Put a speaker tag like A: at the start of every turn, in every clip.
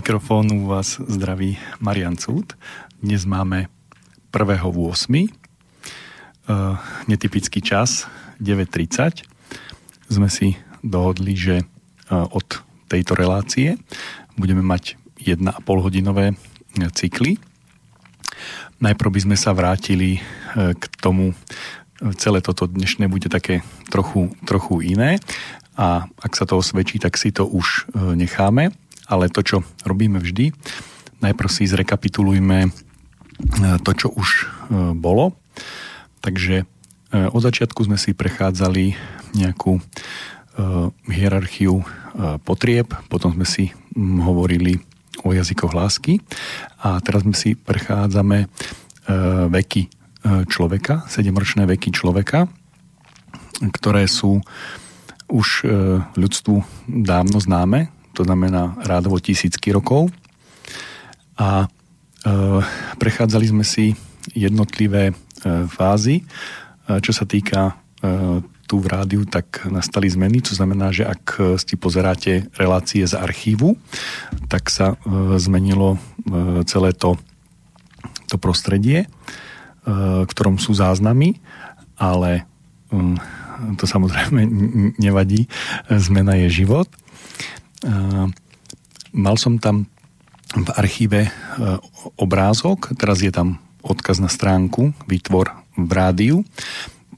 A: Mikrofónu vás zdraví Marian Cúd. Dnes máme 1.8. Uh, netypický čas 9.30. Sme si dohodli, že uh, od tejto relácie budeme mať 1,5 hodinové cykly. Najprv by sme sa vrátili uh, k tomu, celé toto dnešné bude také trochu, trochu iné a ak sa to osvedčí, tak si to už necháme ale to, čo robíme vždy, najprv si zrekapitulujme e, to, čo už e, bolo. Takže e, od začiatku sme si prechádzali nejakú hierarchiu potrieb, potom sme si hovorili o jazykoch lásky a teraz sme si prechádzame veky človeka, sedemročné veky človeka, ktoré sú už ľudstvu dávno známe, to znamená rádovo tisícky rokov. A e, prechádzali sme si jednotlivé e, fázy. E, čo sa týka e, tu v rádiu, tak nastali zmeny, to znamená, že ak si pozeráte relácie z archívu, tak sa e, zmenilo e, celé to, to prostredie, e, ktorom sú záznamy, ale e, to samozrejme nevadí, zmena je život. Mal som tam v archíve e, obrázok, teraz je tam odkaz na stránku Vytvor v rádiu,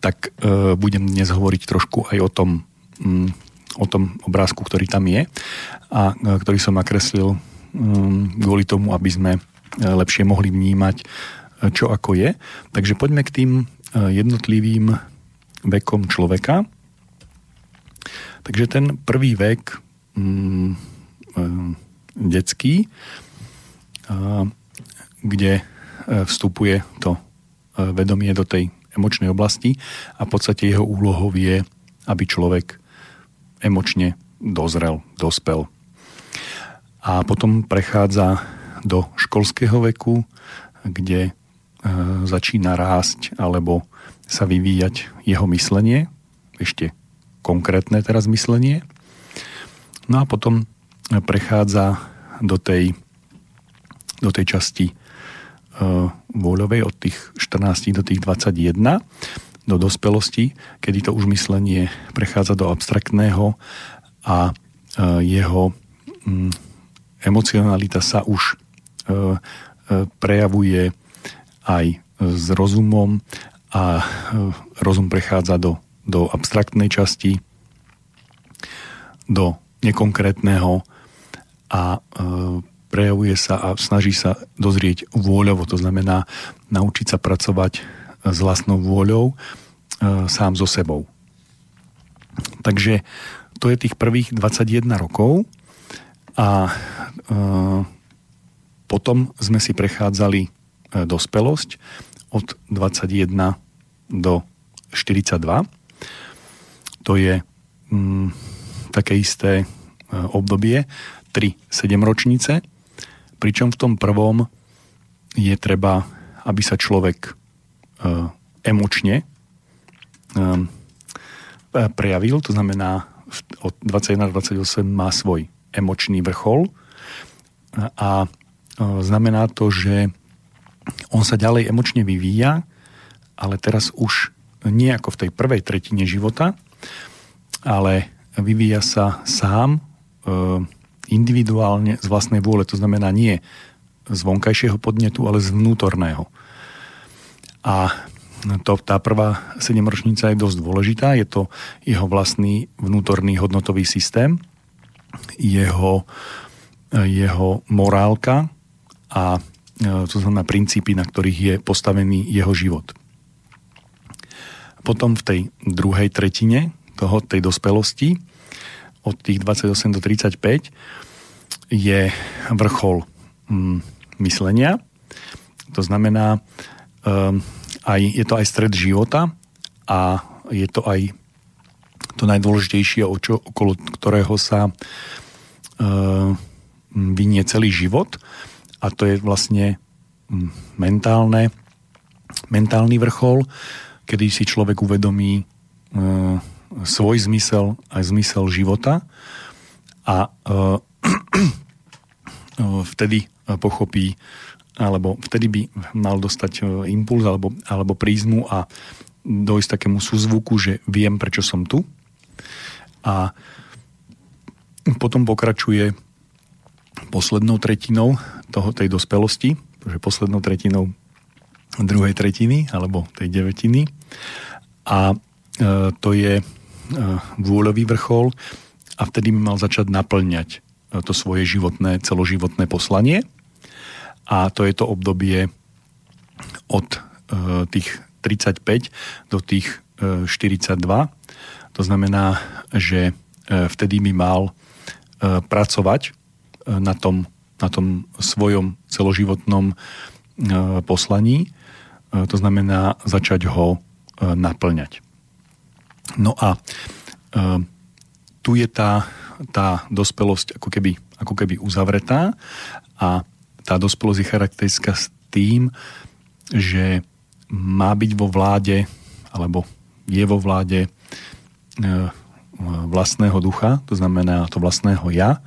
A: tak e, budem dnes hovoriť trošku aj o tom, mm, o tom obrázku, ktorý tam je a e, ktorý som nakreslil mm, kvôli tomu, aby sme lepšie mohli vnímať, čo ako je. Takže poďme k tým jednotlivým vekom človeka. Takže ten prvý vek mm, eh, detský, kde eh, vstupuje to eh, vedomie do tej emočnej oblasti a v podstate jeho úlohou je, aby človek emočne dozrel, dospel. A potom prechádza do školského veku, kde začína rásť alebo sa vyvíjať jeho myslenie, ešte konkrétne teraz myslenie. No a potom prechádza do tej, do tej časti uh, vôľovej od tých 14 do tých 21 do dospelosti, kedy to už myslenie prechádza do abstraktného a uh, jeho um, emocionalita sa už uh, uh, prejavuje aj s rozumom a rozum prechádza do, do abstraktnej časti, do nekonkrétneho a e, prejavuje sa a snaží sa dozrieť vôľovo, to znamená naučiť sa pracovať s vlastnou vôľou e, sám so sebou. Takže to je tých prvých 21 rokov a e, potom sme si prechádzali e, dospelosť od 21 do 42. To je mm, také isté e, obdobie, 3 7 ročnice, pričom v tom prvom je treba, aby sa človek e, emočne e, prejavil, to znamená od 21 až 28 má svoj emočný vrchol. A znamená to, že on sa ďalej emočne vyvíja, ale teraz už nie ako v tej prvej tretine života, ale vyvíja sa sám, e, individuálne z vlastnej vôle, to znamená nie z vonkajšieho podnetu, ale z vnútorného. A to, tá prvá sedemročnica je dosť dôležitá, je to jeho vlastný vnútorný hodnotový systém, jeho, jeho morálka a e, to znamená princípy, na ktorých je postavený jeho život. Potom v tej druhej tretine toho, tej dospelosti, od tých 28 do 35, je vrchol mm, myslenia. To znamená, um, aj, je to aj stred života a je to aj to najdôležitejšie, okolo ktorého sa uh, vynie celý život a to je vlastne um, mentálne, mentálny vrchol, kedy si človek uvedomí uh, svoj zmysel aj zmysel života a e, vtedy pochopí, alebo vtedy by mal dostať impuls alebo, alebo prízmu a dojsť takému súzvuku, že viem, prečo som tu. A potom pokračuje poslednou tretinou toho, tej dospelosti, že poslednou tretinou druhej tretiny alebo tej devetiny. A e, to je vôľový vrchol a vtedy by mal začať naplňať e, to svoje životné, celoživotné poslanie. A to je to obdobie od e, tých 35 do tých e, 42. To znamená, že vtedy by mal pracovať na tom, na tom svojom celoživotnom poslaní. To znamená začať ho naplňať. No a e, tu je tá, tá dospelosť ako keby, ako keby uzavretá a tá dospelosť je charakteristická s tým, že má byť vo vláde alebo je vo vláde e, vlastného ducha, to znamená to vlastného ja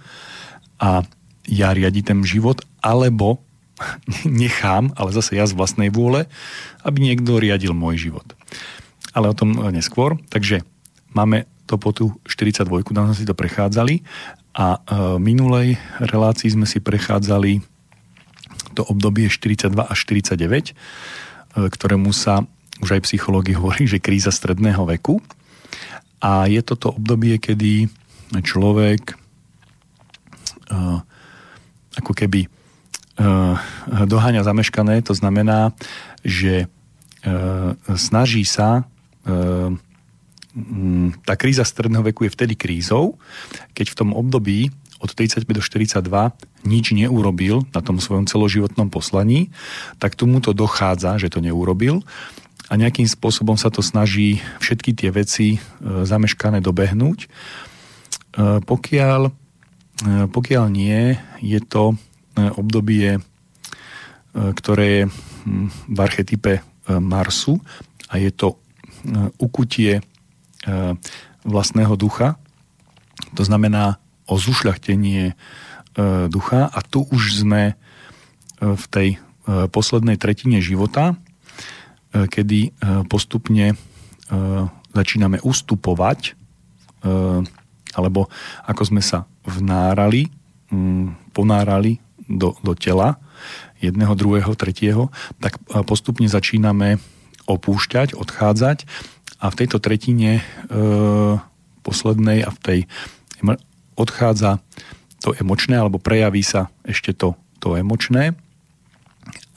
A: a ja riadi ten život, alebo nechám, ale zase ja z vlastnej vôle, aby niekto riadil môj život. Ale o tom neskôr. Takže máme to po tú 42, tam sme si to prechádzali a v e, minulej relácii sme si prechádzali to obdobie 42 až 49, e, ktorému sa už aj psychológi hovorí, že kríza stredného veku. A je toto obdobie, kedy človek e, ako keby doháňa zameškané, to znamená, že snaží sa tá kríza stredného veku je vtedy krízou, keď v tom období od 35 do 42 nič neurobil na tom svojom celoživotnom poslaní, tak tomu to dochádza, že to neurobil a nejakým spôsobom sa to snaží všetky tie veci e, zameškané dobehnúť. E, pokiaľ, e, pokiaľ nie, je to obdobie, ktoré je hm, v archetype Marsu a je to ukutie E, vlastného ducha. To znamená o zušľachtenie e, ducha a tu už sme v tej poslednej tretine života, kedy postupne začíname ustupovať alebo ako sme sa vnárali, ponárali do, do tela jedného, druhého, tretieho, tak postupne začíname opúšťať, odchádzať a v tejto tretine e, poslednej a v tej odchádza to emočné alebo prejaví sa ešte to, to emočné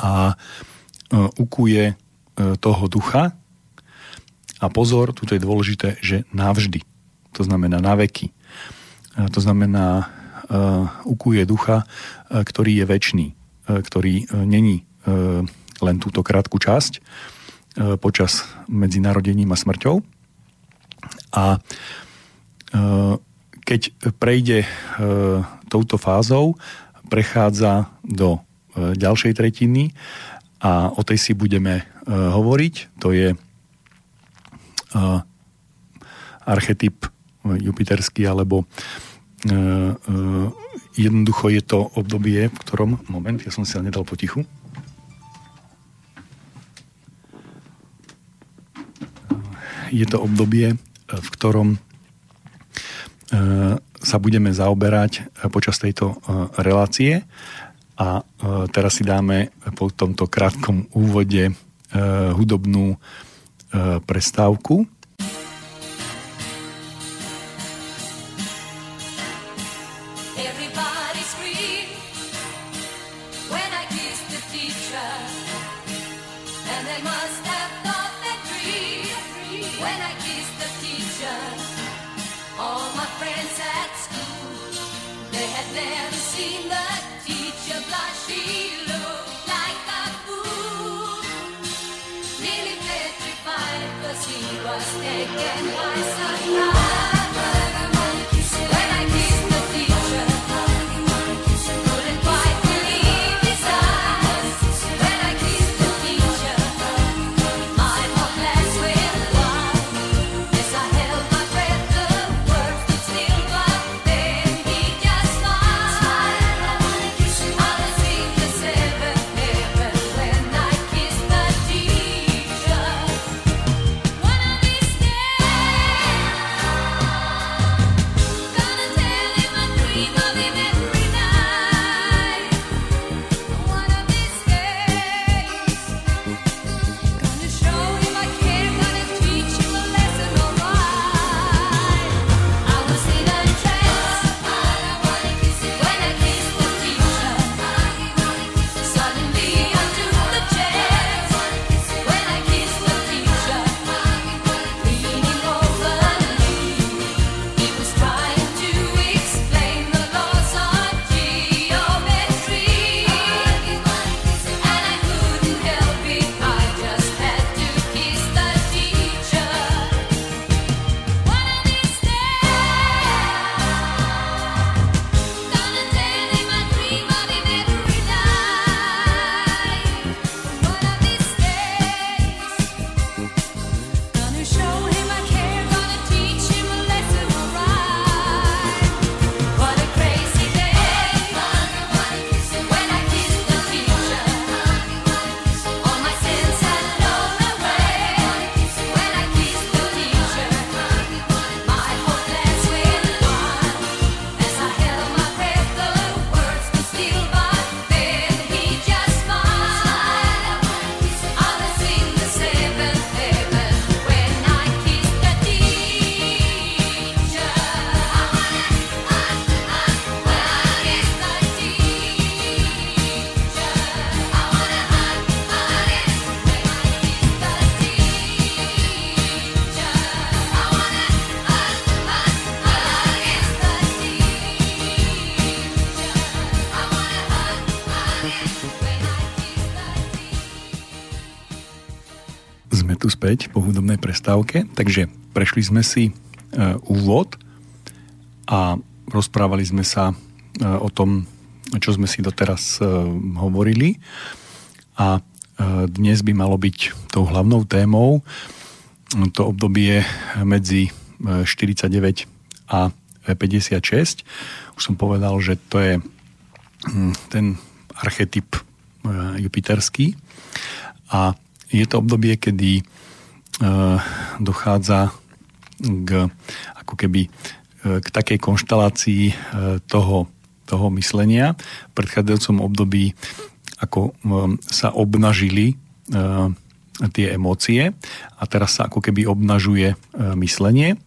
A: a e, ukuje e, toho ducha a pozor, tu je dôležité, že navždy. To znamená na veky. E, to znamená e, ukuje ducha, e, ktorý je väčší, e, ktorý e, není e, len túto krátku časť, počas medzi narodením a smrťou. A e, keď prejde e, touto fázou, prechádza do ďalšej tretiny a o tej si budeme hovoriť. To je archetyp jupiterský, alebo jednoducho je to obdobie, v ktorom, moment, ja som si nedal potichu, je to obdobie, v ktorom e, sa budeme zaoberať e, počas tejto e, relácie a teraz si dáme po tomto krátkom úvode hudobnú prestávku. Prestávke. Takže prešli sme si uh, úvod a rozprávali sme sa uh, o tom, čo sme si doteraz uh, hovorili. A dnes by malo byť tou hlavnou témou to obdobie medzi 49 a 56. Už som povedal, že to je hm, ten archetyp jupiterský a je to obdobie, kedy dochádza k, ako keby, uh, k takej konštalácii uh, toho, toho myslenia. V predchádzajúcom období ako sa obnažili tie emócie a teraz sa ako keby obnažuje myslenie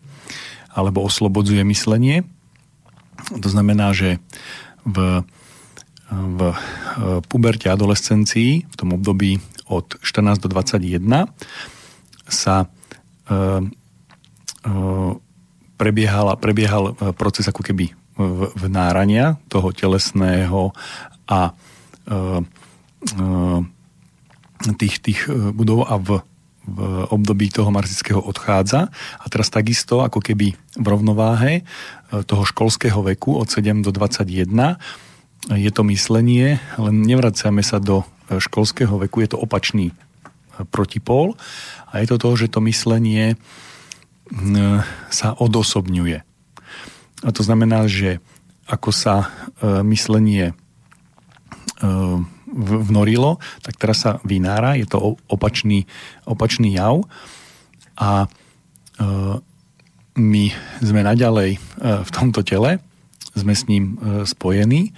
A: alebo oslobodzuje myslenie. To znamená, že v, v puberte adolescencii, v tom období od 14 do 21 sa e, e, prebiehal, prebiehal e, proces ako keby vnárania toho telesného a tých, tých budov a v, v období toho marxického odchádza. A teraz takisto ako keby v rovnováhe toho školského veku od 7 do 21 je to myslenie, len nevraciame sa do školského veku je to opačný protipól a je to to, že to myslenie sa odosobňuje. A to znamená, že ako sa e, myslenie e, vnorilo, tak teraz sa vynára, je to opačný, opačný jav. A my sme naďalej v tomto tele, sme s ním spojení,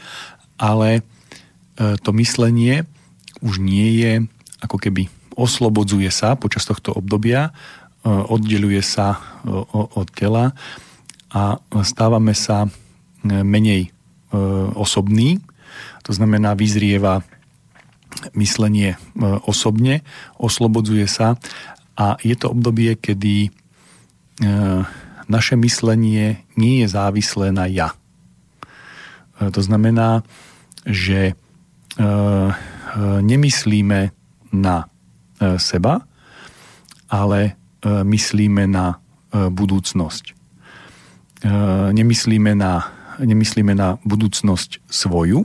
A: ale to myslenie už nie je ako keby oslobodzuje sa počas tohto obdobia, e, oddeluje sa e, od tela a stávame sa e, menej osobný. To znamená, vyzrieva myslenie osobne, oslobodzuje sa a je to obdobie, kedy naše myslenie nie je závislé na ja. To znamená, že nemyslíme na seba, ale e, myslíme na e, budúcnosť. Nemyslíme na, nemyslíme na budúcnosť svoju,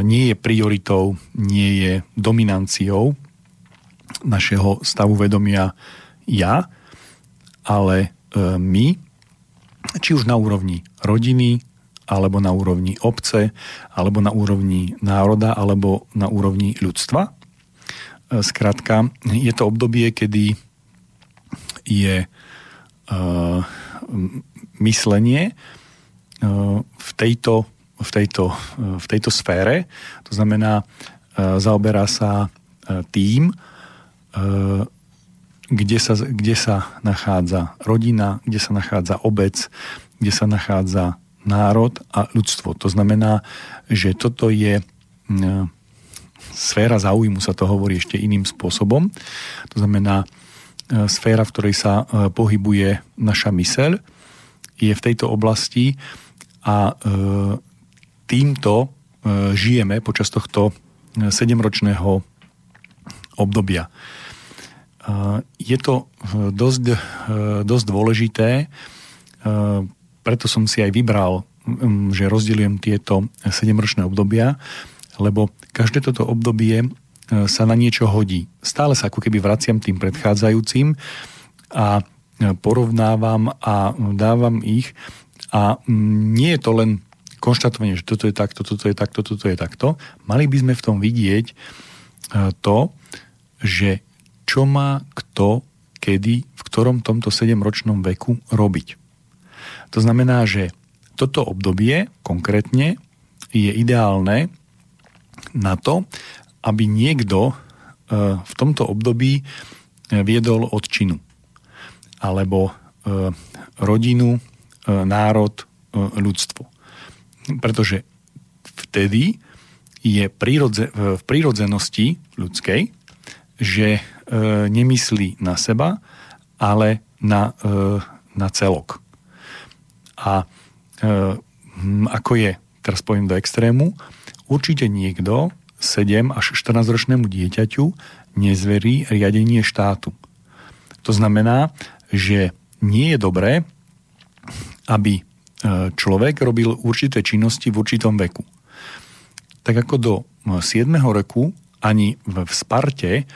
A: nie je prioritou, nie je dominanciou našeho stavu vedomia ja, ale my, či už na úrovni rodiny, alebo na úrovni obce, alebo na úrovni národa, alebo na úrovni ľudstva. Skrátka, e, je to obdobie, kedy je uh, myslenie uh, v, tejto, v, tejto, uh, v tejto sfére, to znamená, zaoberá sa tým, kde sa, kde sa nachádza rodina, kde sa nachádza obec, kde sa nachádza národ a ľudstvo. To znamená, že toto je sféra záujmu, sa to hovorí ešte iným spôsobom. To znamená, e, sféra, v ktorej sa e, pohybuje naša myseľ, je v tejto oblasti a e, týmto žijeme počas tohto sedemročného obdobia. Je to dosť, dosť dôležité preto som si aj vybral, že rozdielujem tieto 7-ročné obdobia, lebo každé toto obdobie e, sa na niečo hodí. Stále sa ako keby vraciam tým predchádzajúcim a e, porovnávam a dávam ich a nie je to len konštatovanie, že toto je takto, toto je takto, toto je takto. Mali by sme v tom vidieť e, to, že čo má kto, kedy, v ktorom tomto 7-ročnom veku robiť. To znamená, že toto obdobie konkrétne je ideálne na to, aby niekto e, v tomto období e, viedol odčinu. Alebo e, rodinu, národ, ľudstvo. Pretože vtedy je v prírodzenosti ľudskej, že nemyslí na seba, ale na, na celok. A ako je, teraz poviem do extrému, určite niekto 7 až 14 ročnému dieťaťu nezverí riadenie štátu. To znamená, že nie je dobré, aby e, človek robil určité činnosti v určitom veku. Tak ako do 7. roku ani v Sparte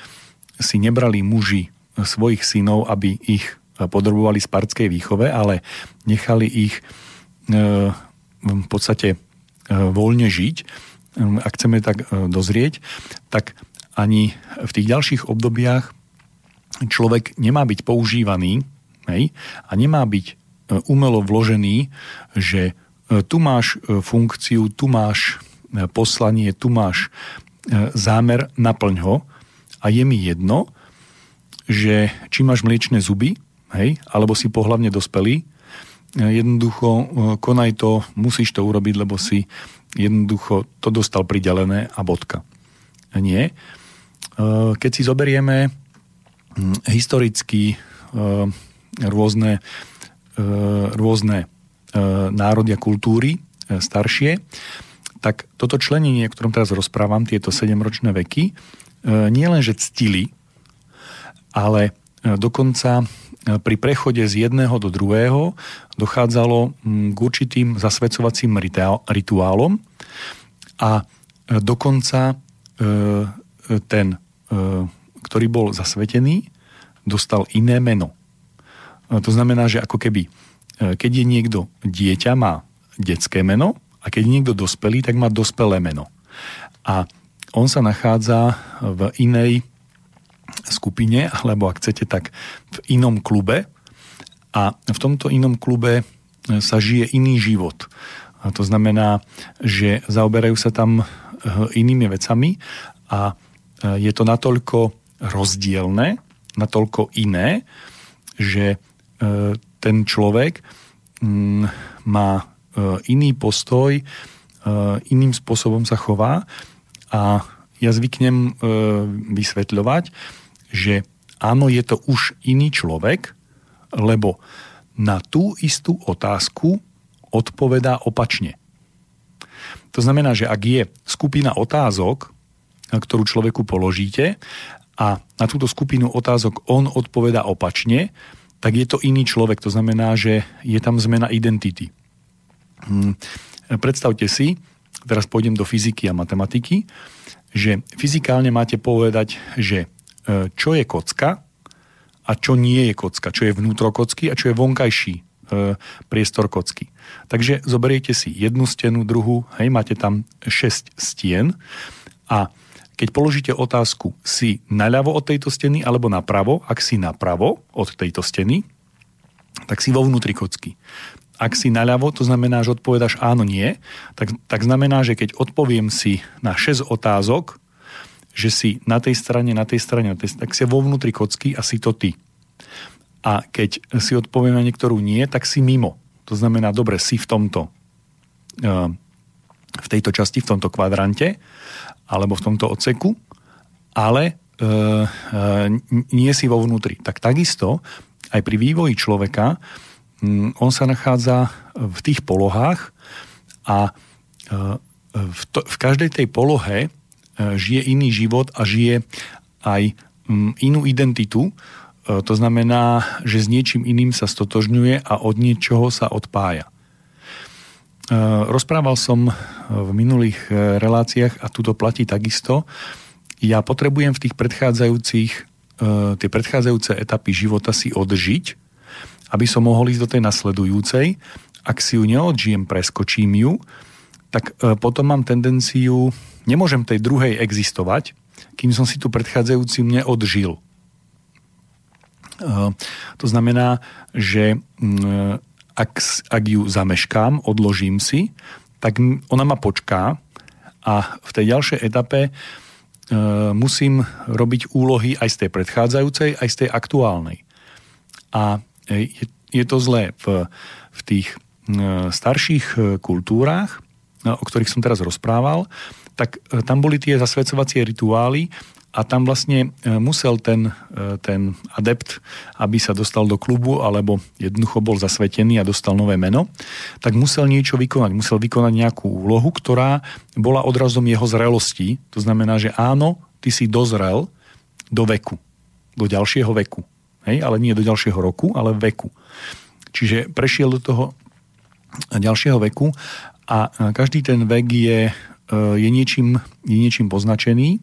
A: si nebrali muži svojich synov, aby ich podrobovali spartskej výchove, ale nechali ich e, v podstate e, voľne žiť, ak chceme tak dozrieť, tak ani v tých ďalších obdobiach človek nemá byť používaný hej, a nemá byť E, umelo vložený, že e, tu máš e, funkciu, tu máš poslanie, tu máš zámer, naplň ho. A je mi jedno, že či máš mliečne zuby, hej, alebo si pohlavne dospelý, jednoducho konaj to, musíš to urobiť, lebo si jednoducho to dostal pridelené a bodka. Nie. Keď si zoberieme historicky rôzne E, rôzne e, národy a kultúry e, staršie, tak toto členenie, o ktorom teraz rozprávam, tieto 7-ročné veky, nie len, že ctili, ale dokonca pri prechode z jedného do druhého dochádzalo k určitým zasvedcovacím rituálom a dokonca ten, ktorý bol zasvetený, dostal iné meno. To znamená, že ako keby, e, keď je niekto dieťa, má detské meno a keď je niekto dospelý, tak má dospelé meno. A on sa nachádza v inej skupine, alebo ak chcete, tak v inom klube a v tomto inom klube e, sa žije iný život. A to znamená, že zaoberajú sa tam e, inými vecami a je to natoľko rozdielne, natoľko iné, že E, ten človek mm, má e, iný postoj, e, iným spôsobom sa chová a ja zvyknem vysvetľovať, že áno, je to už iný človek, lebo na tú istú otázku odpovedá opačne. To znamená, že ak je skupina otázok, ktorú človeku položíte a na túto skupinu otázok on odpoveda opačne, tak je to iný človek. To znamená, že je tam zmena identity. Hm. Predstavte si, teraz pôjdem do fyziky a matematiky, že fyzikálne máte povedať, že čo je kocka a čo nie je kocka, čo je vnútro kocky a čo je vonkajší e, priestor kocky. Takže zoberiete si jednu stenu, druhú, hej, máte tam 6 stien a keď položíte otázku, si naľavo od tejto steny alebo napravo, ak si napravo od tejto steny, tak si vo vnútri kocky. Ak si naľavo, to znamená, že odpovedaš áno, nie, tak, tak znamená, že keď odpoviem si na 6 otázok, že si na tej strane, na tej strane, na tej, tak si vo vnútri kocky a si to ty. A keď si odpoviem na niektorú nie, tak si mimo. To znamená, dobre, si v tomto, eh, v tejto časti, v tomto kvadrante alebo v tomto odseku, ale e, e, nie si vo vnútri. Tak takisto aj pri vývoji človeka on sa nachádza v tých polohách a e, v, to, v každej tej polohe e, žije iný život a žije aj m, inú identitu. E, to znamená, že s niečím iným sa stotožňuje a od niečoho sa odpája. Eh, rozprával som v minulých reláciách a tu to platí takisto. Ja potrebujem v tých predchádzajúcich, tie predchádzajúce etapy života si odžiť, aby som mohol ísť do tej nasledujúcej. Ak si ju neodžijem, preskočím ju, tak potom mám tendenciu, nemôžem tej druhej existovať, kým som si tu predchádzajúci neodžil. To znamená, že ak, ak ju zameškám, odložím si, tak ona ma počká a v tej ďalšej etape e, musím robiť úlohy aj z tej predchádzajúcej, aj z tej aktuálnej. A e, je, je to zlé v, v tých e, starších e, kultúrách, o ktorých som teraz rozprával, tak e, tam boli tie zasvedcovacie rituály a tam vlastne e, musel ten, e, ten adept, aby sa dostal do klubu alebo jednoducho bol zasvetený a dostal nové meno, tak musel niečo vykonať. Musel vykonať nejakú úlohu, ktorá bola odrazom jeho zrelosti. To znamená, že áno, ty si dozrel do veku, do ďalšieho veku. Hej? Ale nie do ďalšieho roku, ale veku. Čiže prešiel do toho ďalšieho veku a každý ten vek je, e, je, niečím, je niečím poznačený.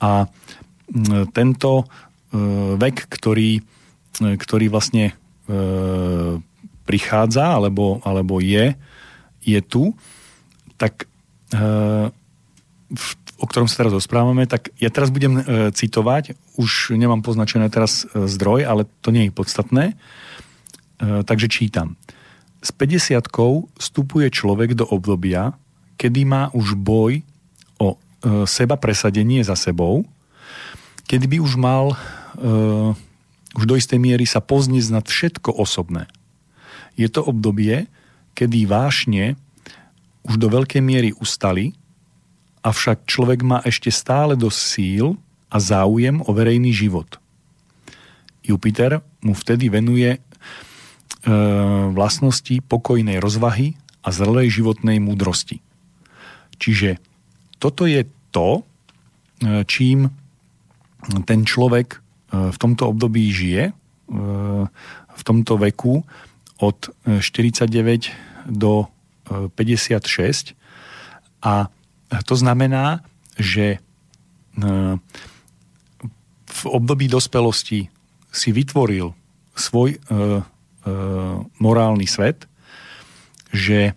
A: A tento e, vek, ktorý, e, ktorý vlastne prichádza alebo, alebo je, je tu, tak o ktorom sa teraz rozprávame, tak ja teraz budem citovať, už nemám poznačené teraz zdroj, ale to nie je podstatné, takže čítam. S 50 vstupuje človek do obdobia, kedy má už boj o e, seba presadenie za sebou, kedy by už mal e, už do istej miery sa poznieť nad všetko osobné. Je to obdobie, kedy vášne už do veľkej miery ustali, avšak človek má ešte stále dosť síl a záujem o verejný život. Jupiter mu vtedy venuje vlastnosti pokojnej rozvahy a zrelej životnej múdrosti. Čiže toto je to, e, čím ten človek e, v tomto období žije, v tomto veku od 49 do 56 a to znamená, že v období dospelosti si vytvoril svoj morálny svet, že e,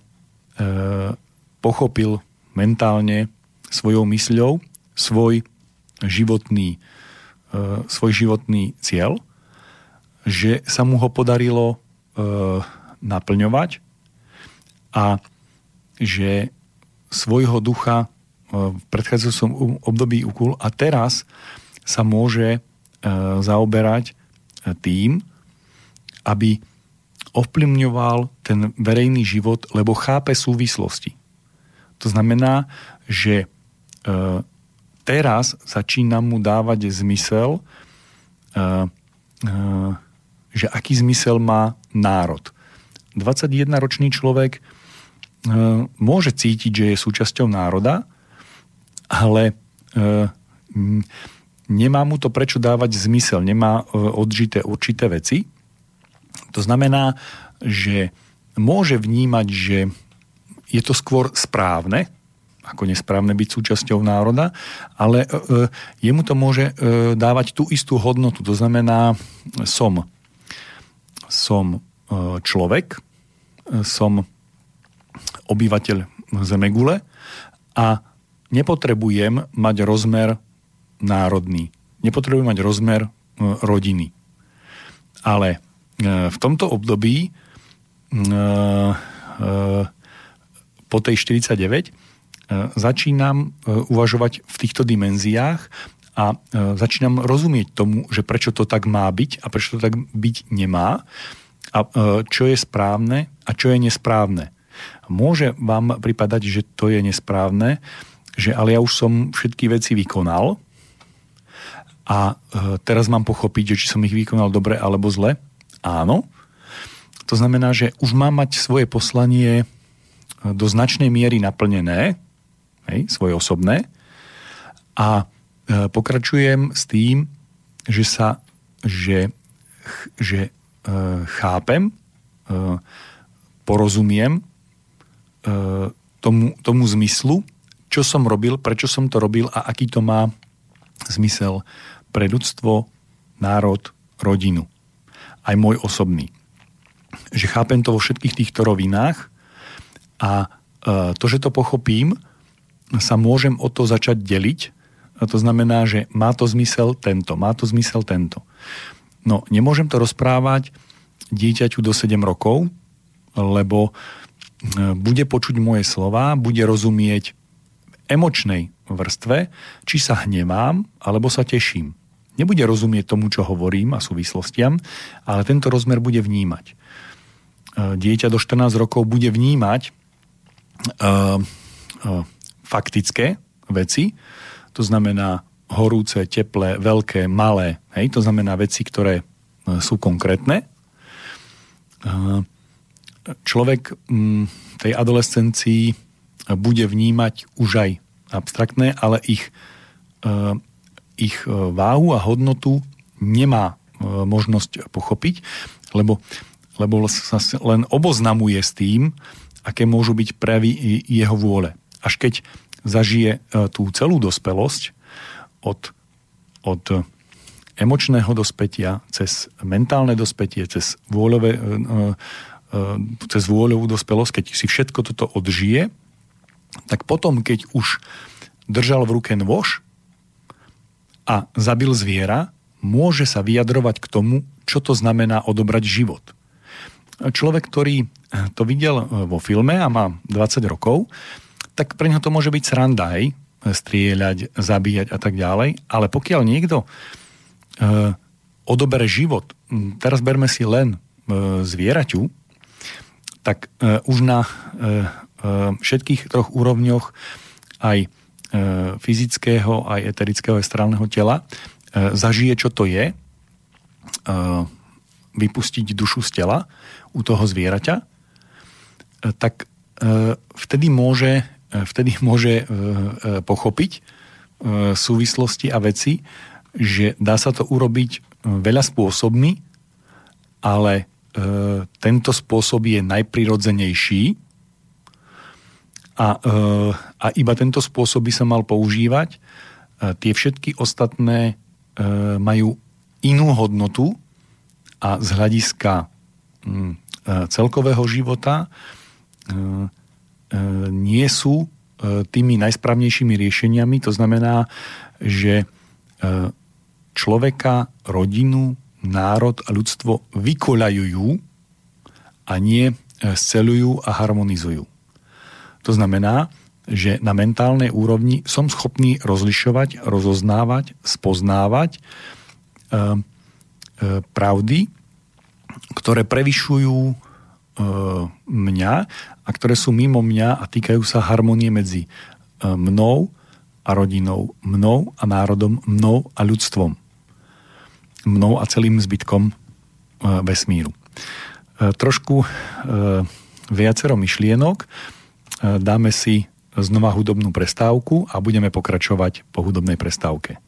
A: pochopil mentálne svojou mysľou svoj životný, e, svoj životný cieľ, že sa mu ho podarilo naplňovať a že svojho ducha v predchádzajúcom období ukul a teraz sa môže zaoberať tým, aby ovplyvňoval ten verejný život, lebo chápe súvislosti. To znamená, že e, teraz začína mu dávať zmysel, e, e, že aký zmysel má národ. 21-ročný človek môže cítiť, že je súčasťou národa, ale nemá mu to prečo dávať zmysel, nemá odžité určité veci, to znamená, že môže vnímať, že je to skôr správne, ako nesprávne byť súčasťou národa, ale e, e jemu to môže e, dávať tú istú hodnotu. To znamená, som, som človek, som obyvateľ Zemegule a nepotrebujem mať rozmer národný. Nepotrebujem mať rozmer rodiny. Ale v tomto období e, e, po tej 49 začínam uvažovať v týchto dimenziách a začínam rozumieť tomu, že prečo to tak má byť a prečo to tak byť nemá a čo je správne a čo je nesprávne. Môže vám pripadať, že to je nesprávne, že ale ja už som všetky veci vykonal a teraz mám pochopiť, že či som ich vykonal dobre alebo zle áno. To znamená, že už má mať svoje poslanie e, do značnej miery naplnené, hej, svoje osobné, a e, pokračujem s tým, že sa, že, že e, chápem, porozumiem tomu, tomu zmyslu, čo som robil, prečo som to robil a aký to má zmysel pre ľudstvo, národ, rodinu aj môj osobný. Že chápem to vo všetkých týchto rovinách a e, to, že to pochopím, sa môžem o to začať deliť. A to znamená, že má to zmysel tento, má to zmysel tento. No, nemôžem to rozprávať dieťaťu do 7 rokov, lebo e, bude počuť moje slova, bude rozumieť emočnej vrstve, či sa hnevám, alebo sa teším nebude rozumieť tomu, čo hovorím a súvislostiam, ale tento rozmer bude vnímať. E, dieťa do 14 rokov bude vnímať uh, uh, faktické veci, to znamená horúce, teplé, veľké, malé. Hej? To znamená veci, ktoré sú konkrétne. Človek tej adolescencii bude vnímať už aj abstraktné, ale ich, ich váhu a hodnotu nemá možnosť pochopiť, lebo, lebo sa len oboznamuje s tým, aké môžu byť prejavy jeho vôle. Až keď zažije tú celú dospelosť, od, od emočného dospetia, cez mentálne dospetie, cez, vôľové, e, e, e, cez vôľovú dospelosť, keď si všetko toto odžije, tak potom, keď už držal v ruke nôž a zabil zviera, môže sa vyjadrovať k tomu, čo to znamená odobrať život. Človek, ktorý to videl vo filme a má 20 rokov, tak pre neho to môže byť sranda, hej? strieľať, zabíjať a tak ďalej. Ale pokiaľ niekto e, odobere život, teraz berme si len e, zvieraťu, tak e, už na e, e, všetkých troch úrovňoch aj fyzického, aj eterického, aj strálneho tela e, zažije, čo to je e, vypustiť dušu z tela u toho zvieraťa, e, tak e, vtedy môže E, vtedy môže e, e, pochopiť súvislosti a veci, že dá sa to urobiť veľa spôsobmi, ale tento spôsob je najprirodzenejší a, a iba tento spôsob by sa mal používať. Tie všetky ostatné majú inú hodnotu a z hľadiska celkového života E, nie sú e, tými najsprávnejšími riešeniami. To znamená, že e, človeka, rodinu, národ a ľudstvo vykoľajujú a nie scelujú a harmonizujú. To znamená, že na mentálnej úrovni som schopný rozlišovať, rozoznávať, spoznávať e, e, pravdy, ktoré prevyšujú E, mňa a ktoré sú mimo mňa a týkajú sa harmonie medzi e, mnou a rodinou, mnou a národom, mnou a ľudstvom. Mnou a celým zbytkom e, vesmíru. Trošku viacero myšlienok. Dáme si znova hudobnú prestávku a budeme pokračovať po hudobnej prestávke.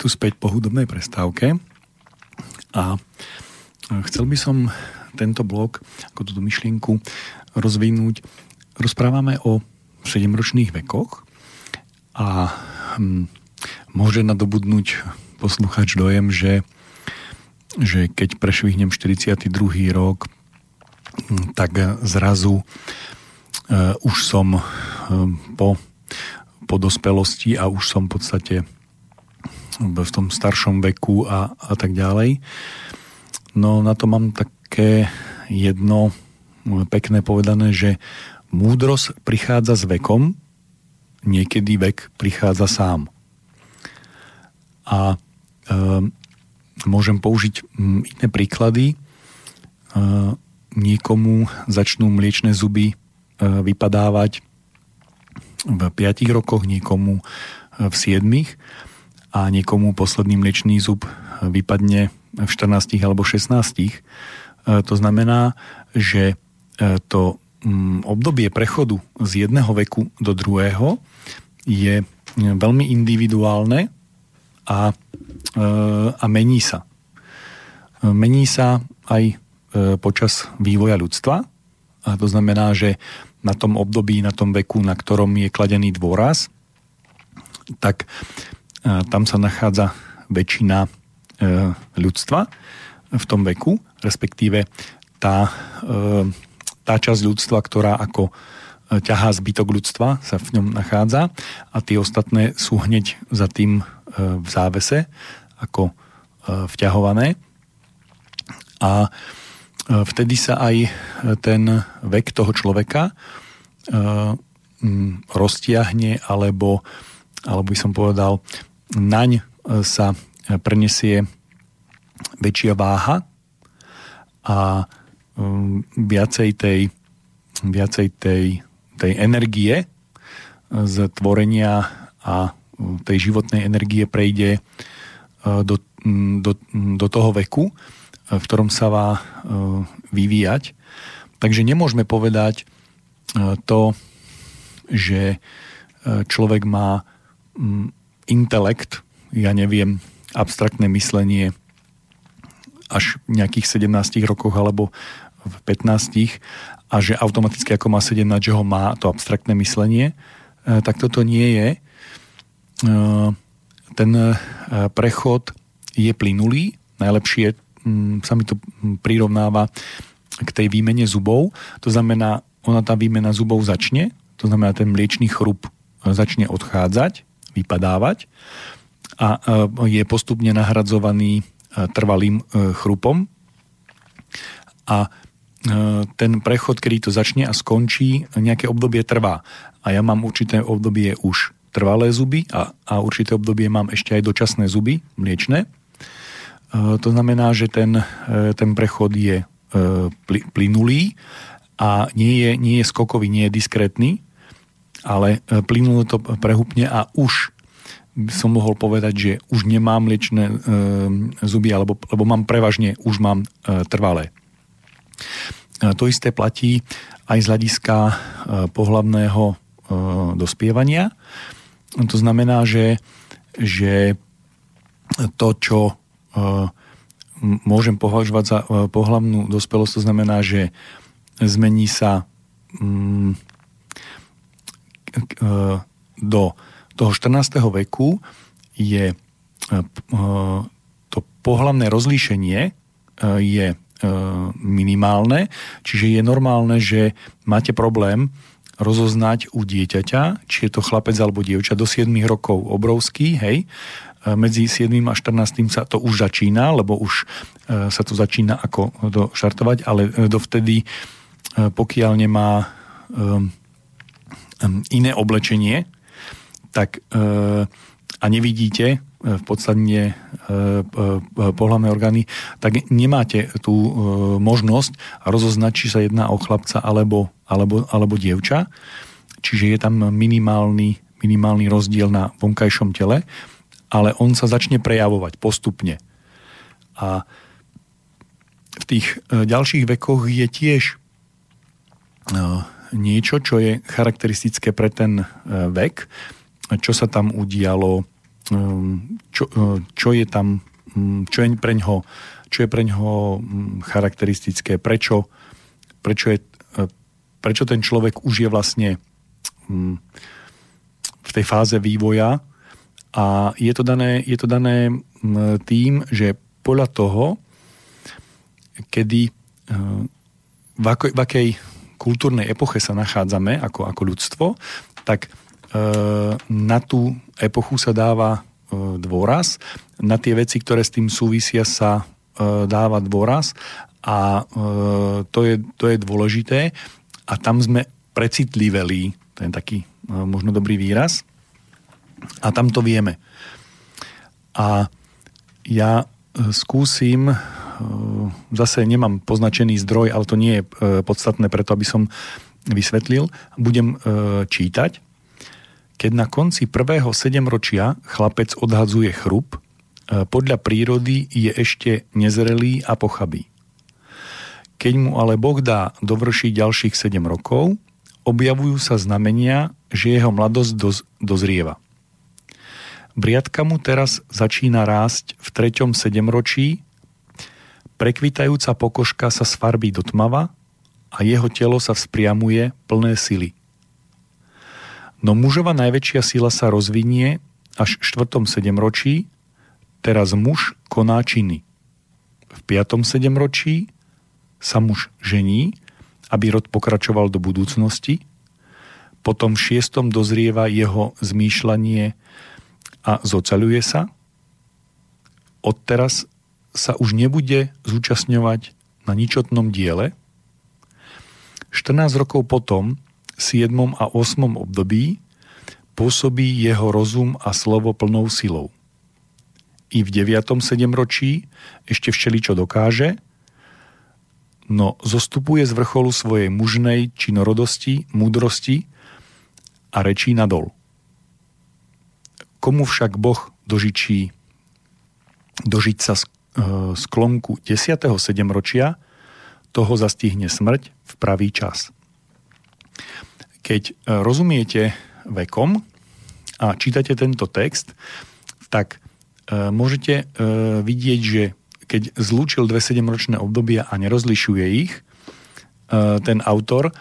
A: Tu späť po hudobnej prestávke a chcel by som tento blok, ako túto myšlienku rozvinúť. Rozprávame o 7-ročných vekoch a hm, môže nadobudnúť posluchač dojem, že, že keď prešvihnem 42. rok, hm, tak zrazu uh, už som uh, po, po dospelosti a už som v podstate v tom staršom veku a, a tak ďalej. No na to mám také jedno pekné povedané, že múdrosť prichádza s vekom, niekedy vek prichádza sám. A e, môžem použiť iné príklady. E, niekomu začnú mliečne zuby e, vypadávať v 5 rokoch, niekomu v 7 a niekomu posledný mliečný zub vypadne v 14 alebo 16. E, to znamená, že e, to mm, obdobie prechodu z jedného veku do druhého je veľmi individuálne a, e, a mení sa. Mení sa aj počas vývoja ľudstva. A to znamená, že na tom období, na tom veku, na ktorom je kladený dôraz, tak tam sa nachádza väčšina e, ľudstva v tom veku, respektíve tá, e, tá časť ľudstva, ktorá ako e, ťahá zbytok ľudstva, sa v ňom nachádza a tie ostatné sú hneď za tým v závese ako vťahované. A vtedy sa aj ten vek toho človeka roztiahne alebo, alebo by som povedal, naň e, sa prenesie väčšia váha a um, viacej tej, viacej tej, tej energie z tvorenia a tej životnej energie prejde e, do, do, do toho veku, e, v ktorom sa má vyvíjať. Takže nemôžeme povedať to, že človek má intelekt, ja neviem, abstraktné myslenie až v nejakých 17 rokoch alebo v 15 a že automaticky ako má 17, že ho má to abstraktné myslenie, e, tak toto nie je. E, ten e, prechod je plynulý, najlepšie sa mi to prirovnáva k tej výmene zubov. To znamená, ona tá výmena zubov začne, to znamená, ten mliečný chrup začne odchádzať vypadávať a je postupne nahradzovaný trvalým e, chrupom. A ten prechod, kedy to začne a skončí, nejaké obdobie trvá. A ja mám určité obdobie už trvalé zuby a, a určité obdobie mám ešte aj dočasné zuby, mliečne. To znamená, že ten, ten prechod je plynulý a nie je, nie je skokový, nie je diskrétny, ale e, plynulo to prehupne a už som mohol povedať, že už nemám liečné e, zuby, alebo, lebo mám prevažne, už mám e, trvalé. E, to isté platí aj z hľadiska e, pohlavného e, dospievania. To znamená, že, že to, čo e, môžem považovať za e, pohlavnú dospelosť, to znamená, že zmení sa mm, do toho 14. veku je e, e, to pohlavné rozlíšenie je minimálne, čiže je normálne, že máte problém rozoznať u dieťaťa, či je to chlapec alebo dievča do 7 rokov obrovský, hej, medzi 7 a 14 sa to už začína, lebo už sa to začína ako to štartovať, ale dovtedy, pokiaľ nemá iné oblečenie, tak e, a nevidíte e, v podstate e, pohľadné orgány, tak nemáte tú možnosť rozoznať, či sa jedná o chlapca alebo, alebo, alebo dievča. Čiže je tam minimálny, minimálny rozdiel na vonkajšom tele, ale on sa začne prejavovať postupne. A v tých ďalších vekoch je tiež niečo, čo je charakteristické pre ten e, vek, čo sa tam udialo, e, čo čo, čo je tam, čo je pre ňoho, čo je pre ňoho charakteristické, prečo, prečo, je, prečo ten človek už je vlastne v tej fáze vývoja? A je to dané, je to dané tým, že podľa toho, kedy v, ako, v akej kultúrnej epoche sa nachádzame ako, ako ľudstvo, tak e, na tú epochu sa dáva e, dôraz, na tie veci, ktoré s tým súvisia sa e, dáva dôraz a to, je, to je dôležité a tam sme precitliveli, to je taký možno dobrý výraz a tam to vieme. A ja skúsim zase nemám poznačený zdroj, ale to nie je e, podstatné preto, aby som vysvetlil. Budem e, čítať. Keď na konci prvého sedemročia chlapec odhadzuje chrup, e, podľa prírody je ešte nezrelý a pochabý. Keď mu ale Boh dá dovršiť ďalších 7 rokov, objavujú sa znamenia, že jeho mladosť doz, dozrieva. Briadka mu teraz začína rásť v treťom sedemročí Prekvitajúca pokožka sa sfarbí do tmava a jeho telo sa vzpriamuje plné sily. No mužova najväčšia sila sa rozvinie až v štvrtom sedemročí, teraz muž koná činy. V piatom sedemročí sa muž žení, aby rod pokračoval do budúcnosti, potom v šiestom dozrieva jeho zmýšľanie a zocaľuje sa, odteraz sa už nebude zúčastňovať na ničotnom diele. 14 rokov potom, v 7. a 8. období, pôsobí jeho rozum a slovo plnou silou. I v 9. sedemročí ešte všeličo dokáže, no zostupuje z vrcholu svojej mužnej činorodosti, múdrosti a rečí nadol. Komu však Boh dožičí dožiť sa sklonku 10. sedemročia toho zastihne smrť v pravý čas. Keď e, rozumiete vekom a čítate tento text, tak e, môžete vidieť, že keď zlúčil dve sedemročné obdobia a nerozlišuje ich, ten autor,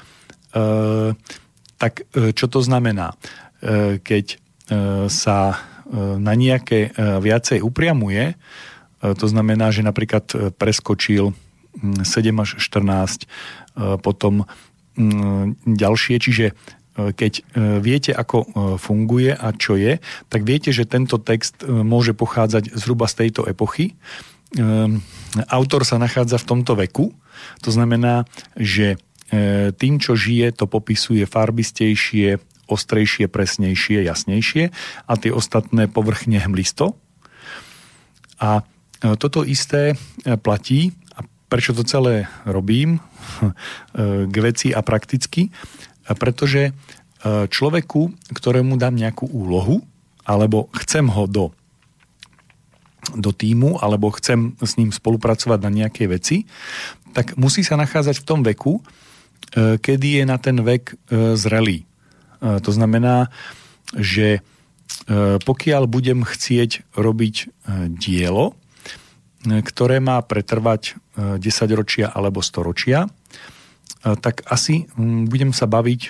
A: tak čo to znamená? Keď sa na nejaké viacej upriamuje, to znamená, že napríklad e, preskočil 7 až 14, e, potom ďalšie, čiže keď viete, ako funguje a čo je, tak viete, že tento text môže pochádzať zhruba z tejto epochy. Autor sa nachádza v tomto veku, to znamená, že tým, čo žije, to popisuje farbistejšie, ostrejšie, presnejšie, jasnejšie a tie ostatné povrchne hmlisto. A E, toto isté e, platí. A prečo to celé robím? E, k veci a prakticky, pretože človeku, ktorému dám nejakú úlohu, alebo chcem ho do, do týmu, alebo chcem s ním spolupracovať na nejakej veci, tak musí sa nachádzať v tom veku, kedy je na ten vek zrelý. To znamená, že pokiaľ budem chcieť robiť dielo, ktoré má pretrvať 10 e, ročia alebo 100 ročia, e, tak asi budem sa baviť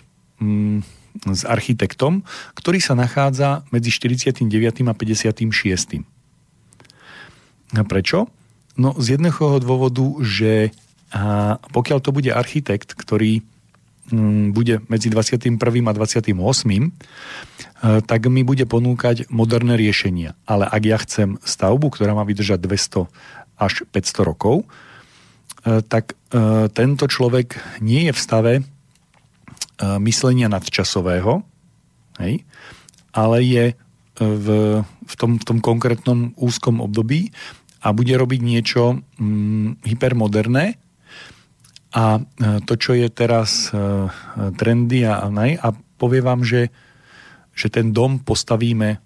A: s architektom, ktorý sa nachádza medzi 49. a 56. A prečo? No z jedného dôvodu, že pokiaľ to bude architekt, ktorý bude medzi 21. a 28. E, tak mi bude ponúkať moderné riešenia. Ale ak ja chcem stavbu, ktorá má vydržať 200 až 500 rokov, e, tak e, tento človek nie je v stave myslenia nadčasového, hej, ale je v, v, tom, v tom konkrétnom úzkom období a bude robiť niečo mm, hypermoderné, a e, to, čo je teraz e, trendy a, a povie vám, že, že ten dom postavíme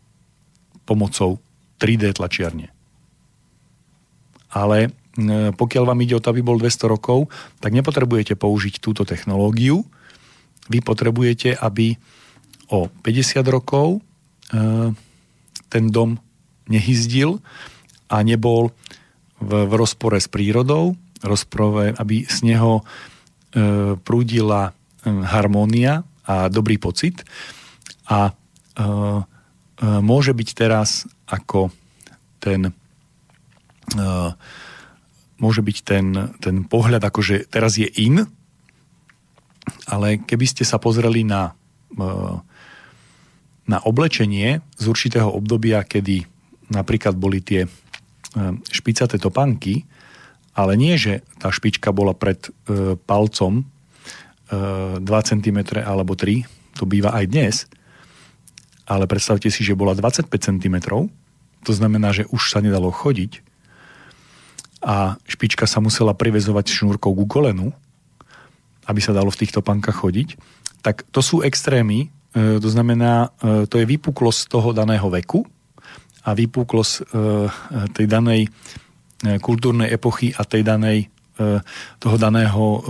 A: pomocou 3D tlačiarne. Ale e, pokiaľ vám ide o to, aby bol 200 rokov, tak nepotrebujete použiť túto technológiu. Vy potrebujete, aby o 50 rokov ten dom nehyzdil a nebol v rozpore s prírodou, rozprove, aby z neho e, prúdila e, harmónia a dobrý pocit. A e, môže byť teraz ako ten môže byť ten, ten pohľad, akože teraz je in, ale keby ste sa pozreli na, na oblečenie z určitého obdobia, kedy napríklad boli tie špicaté topánky, ale nie, že tá špička bola pred e, palcom 2 cm alebo 3, to býva aj dnes, ale predstavte si, že bola 25 cm, to znamená, že už sa nedalo chodiť a špička sa musela privezovať šnúrkou ku kolenu, aby sa dalo v týchto pankách chodiť, tak to sú extrémy, e, to znamená, e, to je vypuklosť toho daného veku a vypuklosť e, tej danej kultúrnej epochy a tej danej, toho daného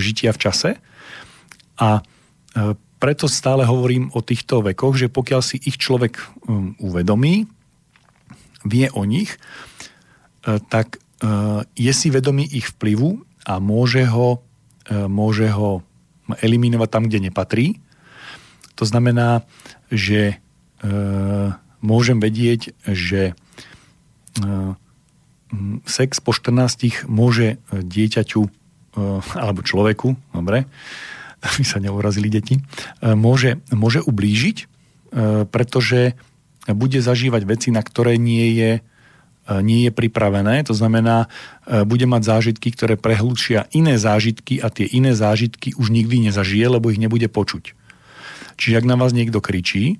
A: žitia v čase. A preto stále hovorím o týchto vekoch, že pokiaľ si ich človek uvedomí, vie o nich, tak je si vedomý ich vplyvu a môže ho E, môže ho eliminovať tam, kde nepatrí. To znamená, že e, môžem vedieť, že e, sex po 14 môže dieťaťu alebo človeku, dobre, aby sa neurazili deti, môže, môže ublížiť, pretože bude zažívať veci, na ktoré nie je E, nie je pripravené, to znamená, e, bude mať zážitky, ktoré prehlučia iné zážitky a tie iné zážitky už nikdy nezažije, lebo ich nebude počuť. Čiže ak na vás niekto kričí,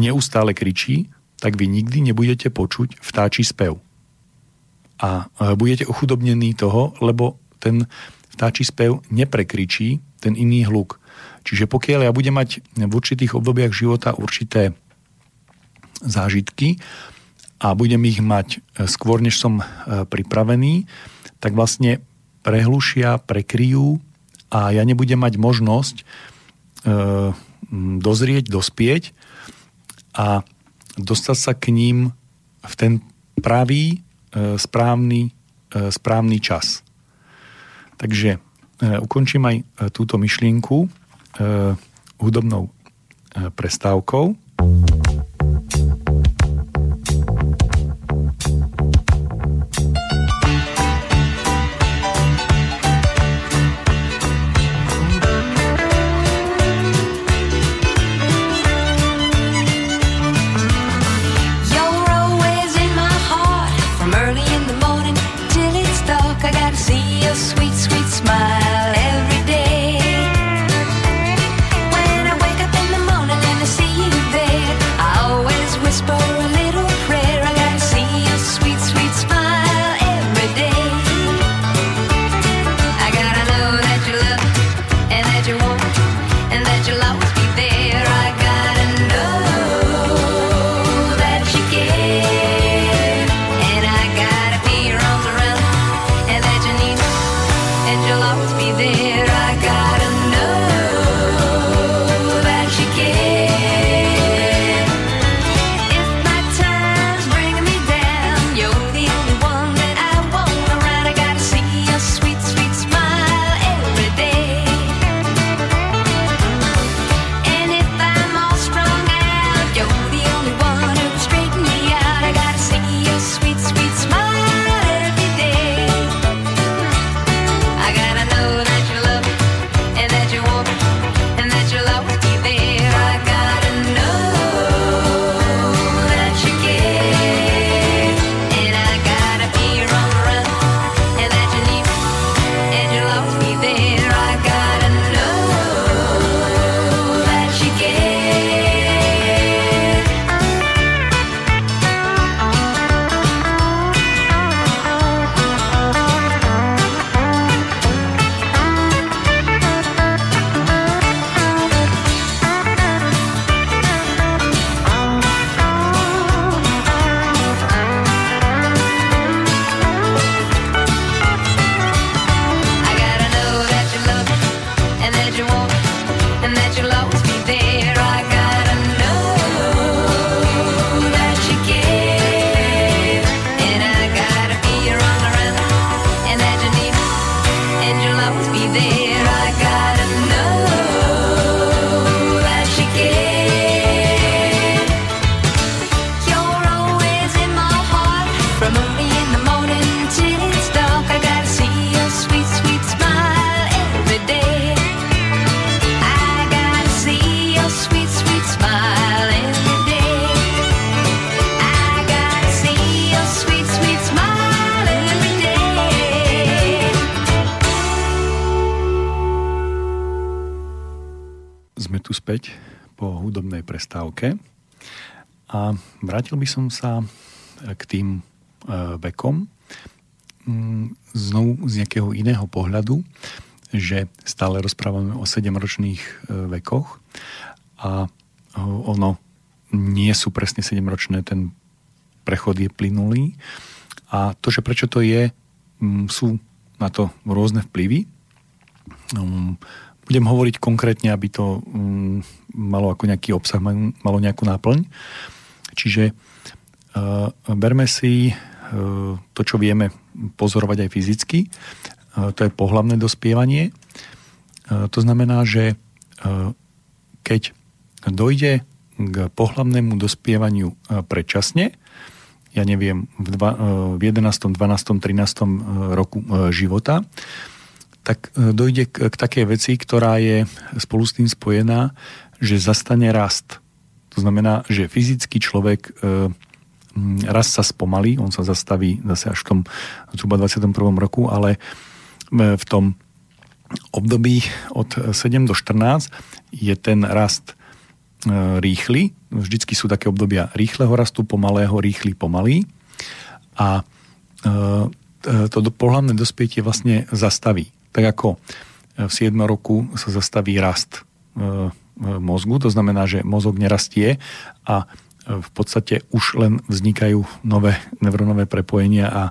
A: neustále kričí, tak vy nikdy nebudete počuť vtáči spev. A e, budete ochudobnení toho, lebo ten vtáči spev neprekričí ten iný hluk. Čiže pokiaľ ja budem mať v určitých obdobiach života určité zážitky, a budem ich mať e, skôr, než som e, pripravený, tak vlastne prehlušia, prekryjú a ja nebudem mať možnosť dozrieť, dospieť a dostať sa k ním v ten pravý, správny, správny čas. Takže ukončím aj túto myšlienku hudobnou prestávkou. tu vrátil by som sa k tým e, vekom mm, znovu z nejakého iného pohľadu, že stále rozprávame o 7-ročných e, vekoch a ono nie sú presne 7-ročné, ten prechod je plynulý a to, že prečo to je, mm, sú na to rôzne vplyvy. Mm, budem hovoriť konkrétne, aby to malo ako nejaký obsah, malo nejakú náplň. Čiže uh, berme si uh, to, čo vieme pozorovať aj fyzicky. Uh, to je pohlavné dospievanie. To znamená, že keď dojde k pohlavnému dospievaniu predčasne, ja neviem, v, dva, v 11., 12., 13. roku života, tak dojde k, k takej veci, ktorá je spolu s tým spojená, že zastane rast. To znamená, že fyzický človek e, raz sa spomalí, on sa zastaví zase až v tom zhruba 21. roku, ale e, v tom období od 7 do 14 je ten rast e, rýchly. Vždycky sú také obdobia rýchleho rastu, pomalého, rýchly, pomalý. A to pohľadné dospietie vlastne zastaví. Tak ako v 7 roku sa zastaví rast mozgu, to znamená, že mozog nerastie a e, v podstate už len vznikajú nové neurónové prepojenia a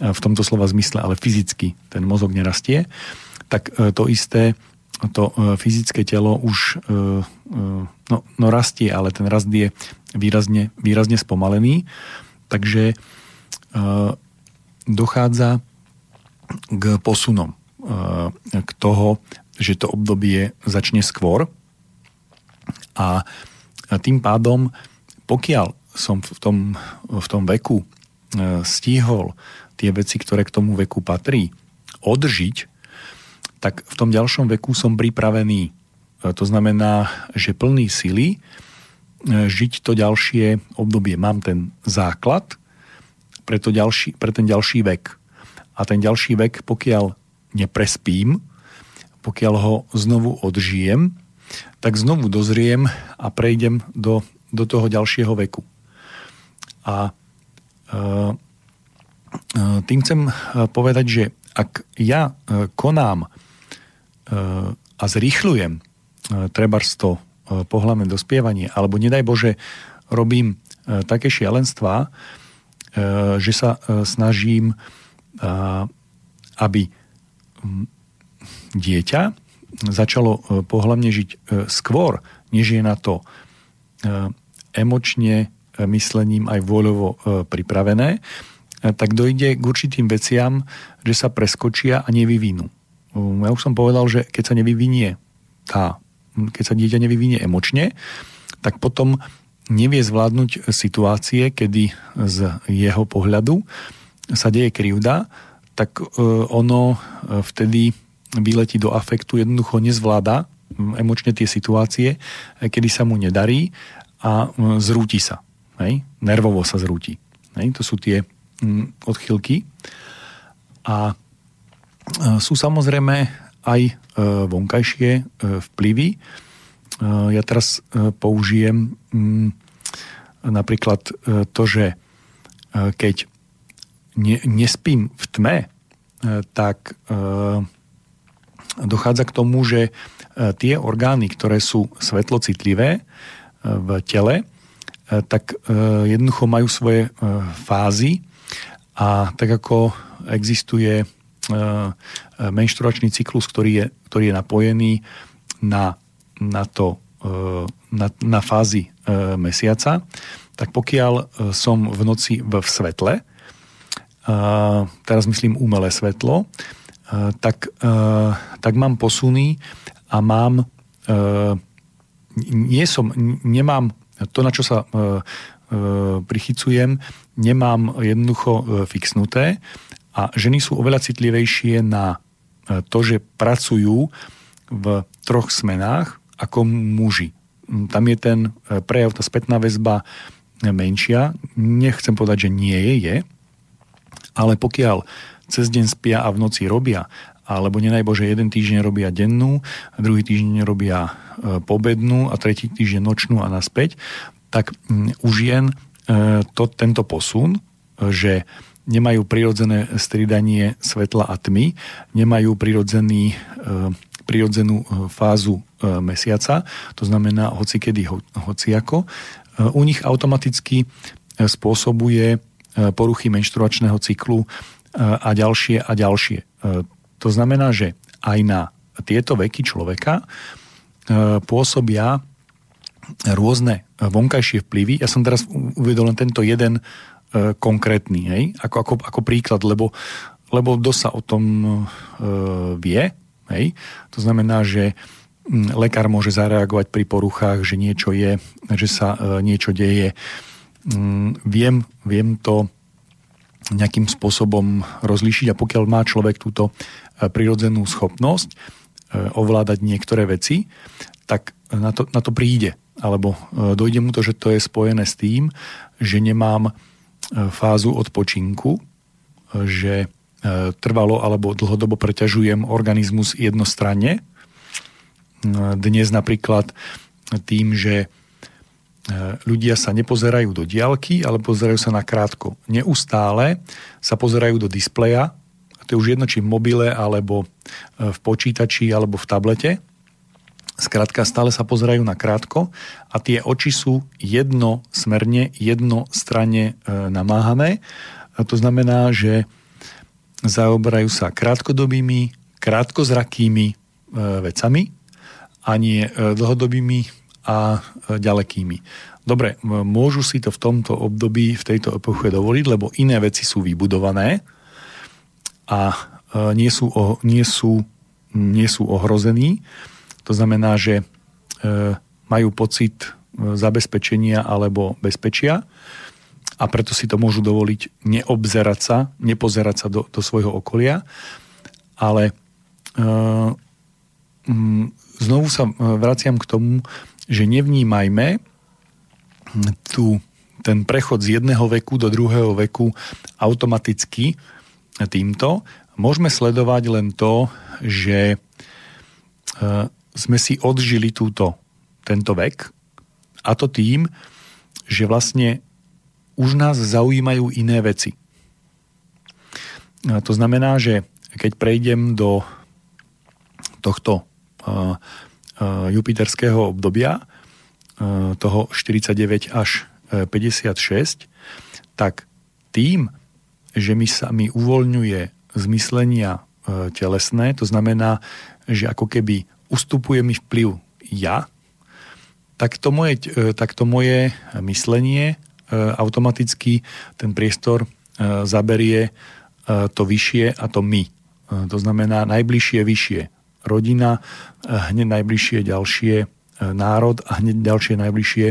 A: v tomto slova zmysle, ale fyzicky ten mozog nerastie, tak e, to isté, to e, fyzické telo už no, no rastie, ale ten rast je výrazne, výrazne spomalený, takže dochádza k posunom k toho, že to obdobie začne skôr, a tým pádom, pokiaľ som v tom, v tom veku e, stihol tie veci, ktoré k tomu veku patrí, odžiť, tak v tom ďalšom veku som pripravený. E, to znamená, že plný sily e, žiť to ďalšie obdobie. Mám ten základ pre, to ďalší, pre ten ďalší vek. A ten ďalší vek, pokiaľ neprespím, pokiaľ ho znovu odžijem, tak znovu dozriem a prejdem do, do toho ďalšieho veku. A e, e, tým chcem e, povedať, že ak ja konám a zrýchľujem trebárs to pohľadné dospievanie, alebo nedaj Bože robím také šialenstva, že sa snažím, aby dieťa začalo e, pohľavne žiť e, skôr, než je na to e, emočne, myslením aj voľovo pripravené, tak dojde k určitým veciam, že sa preskočia a nevyvinú. Ja už som povedal, že keď sa nevyvinie tá, keď sa dieťa nevyvinie emočne, tak potom nevie zvládnuť situácie, kedy z jeho pohľadu sa deje krivda, tak ono vtedy vyletí do afektu, jednoducho nezvláda emočne tie situácie, kedy sa mu nedarí a zrúti sa. Hej? Nervovo sa zrúti. Hej? To sú tie odchylky. A sú samozrejme aj e, vonkajšie e, vplyvy. E, ja teraz použijem napríklad to, že keď nespím v tme, tak dochádza k tomu, že e, tie orgány, ktoré sú svetlocitlivé e, v tele, e, tak jednoducho majú svoje fázy a tak ako existuje menšturačný cyklus, ktorý je, ktorý je napojený na, na, to, na, na fázy mesiaca, tak pokiaľ som v noci v svetle, teraz myslím umelé svetlo, tak, tak mám posuny a mám nie som, nemám to, na čo sa prichycujem, nemám jednoducho fixnuté a ženy sú oveľa citlivejšie na to, že pracujú v troch smenách ako muži. Tam je ten prejav, tá spätná väzba menšia. Nechcem povedať, že nie je, je, ale pokiaľ cez deň spia a v noci robia. Alebo nenaj Bože, jeden týždeň robia dennú, druhý týždeň robia e, pobednú a tretí týždeň nočnú a naspäť, tak už jen to, tento posun, že nemajú prirodzené stridanie svetla a tmy, nemajú prirodzený, prirodzenú fázu mesiaca, to znamená hocikedy, ho, hociako, u nich automaticky spôsobuje poruchy menštruačného cyklu a ďalšie a ďalšie. To znamená, že aj na tieto veky človeka pôsobia rôzne vonkajšie vplyvy. Ja som teraz uvedol len tento jeden konkrétny, hej, ako, ako, ako príklad, lebo, lebo kto sa o tom e, vie, hej, to znamená, že lekár môže zareagovať pri poruchách, že niečo je, že sa e, niečo deje. Viem, viem to nejakým spôsobom rozlíšiť a pokiaľ má človek túto e, prirodzenú schopnosť ovládať niektoré veci, tak na to, na to príde. Alebo dojde mu to, že to je spojené s tým, že nemám fázu odpočinku, že e, trvalo alebo dlhodobo preťažujem organizmus jednostranne. E, dnes napríklad tým, že e, ľudia sa nepozerajú do diálky, ale pozerajú sa na krátko. Neustále sa pozerajú do displeja, a to je už jedno, či v mobile, alebo v počítači, alebo v tablete. Skrátka, stále sa pozerajú na krátko a tie oči sú jednosmerne, jednostranne e, namáhané. A to znamená, že zaoberajú sa krátkodobými, krátkozrakými e, vecami a nie e, dlhodobými a ďalekými. Dobre, môžu si to v tomto období, v tejto epoche dovoliť, lebo iné veci sú vybudované a nie sú, nie sú, nie sú ohrození to znamená, že e, majú pocit e, zabezpečenia alebo bezpečia a preto si to môžu dovoliť neobzerať sa, nepozerať sa do, do svojho okolia, ale e, znovu sa vraciam k tomu, že nevnímajme tu ten prechod z jedného veku do druhého veku automaticky týmto. Môžeme sledovať len to, že sme si odžili túto, tento vek a to tým, že vlastne už nás zaujímajú iné veci. A to znamená, že keď prejdem do tohto uh, jupiterského obdobia, uh, toho 49 až 56, tak tým, že mi sa mi uvoľňuje zmyslenia telesné, to znamená, že ako keby ustupuje mi vplyv ja, tak to moje, tak to moje myslenie automaticky ten priestor zaberie to vyššie a to my. To znamená najbližšie vyššie rodina, hneď najbližšie ďalšie národ a hneď ďalšie najbližšie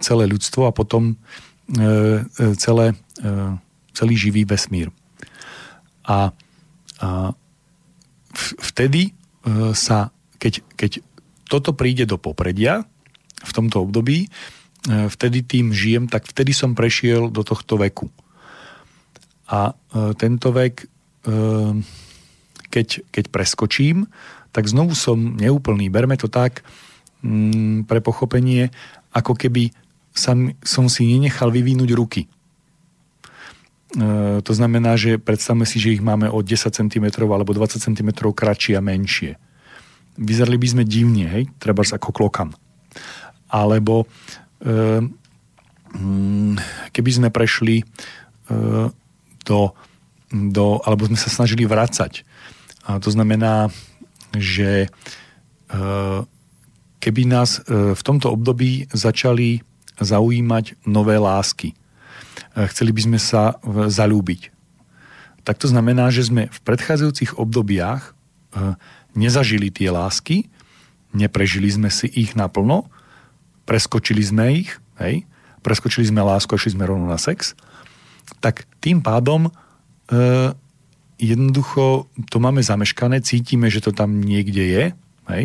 A: celé ľudstvo a potom celé, celý živý vesmír. A, a vtedy sa, keď, keď toto príde do popredia v tomto období, vtedy tým žijem, tak vtedy som prešiel do tohto veku. A tento vek, keď, keď preskočím, tak znovu som neúplný. Berme to tak mm, pre pochopenie, ako keby som, som si nenechal vyvinúť ruky. E, to znamená, že predstavme si, že ich máme o 10 cm alebo 20 cm kratšie a menšie. Vyzerali by sme divne, hej, treba ako klokan. Alebo e, mm, keby sme prešli e, do, do, alebo sme sa snažili vracať. A to znamená, že keby nás v tomto období začali zaujímať nové lásky, chceli by sme sa zalúbiť. Tak to znamená, že sme v predchádzajúcich obdobiach e, nezažili tie lásky, neprežili sme si ich naplno, preskočili sme ich, hej, preskočili sme lásku a šli sme rovno na sex, tak tým pádom e, jednoducho to máme zameškané, cítime, že to tam niekde je, hej,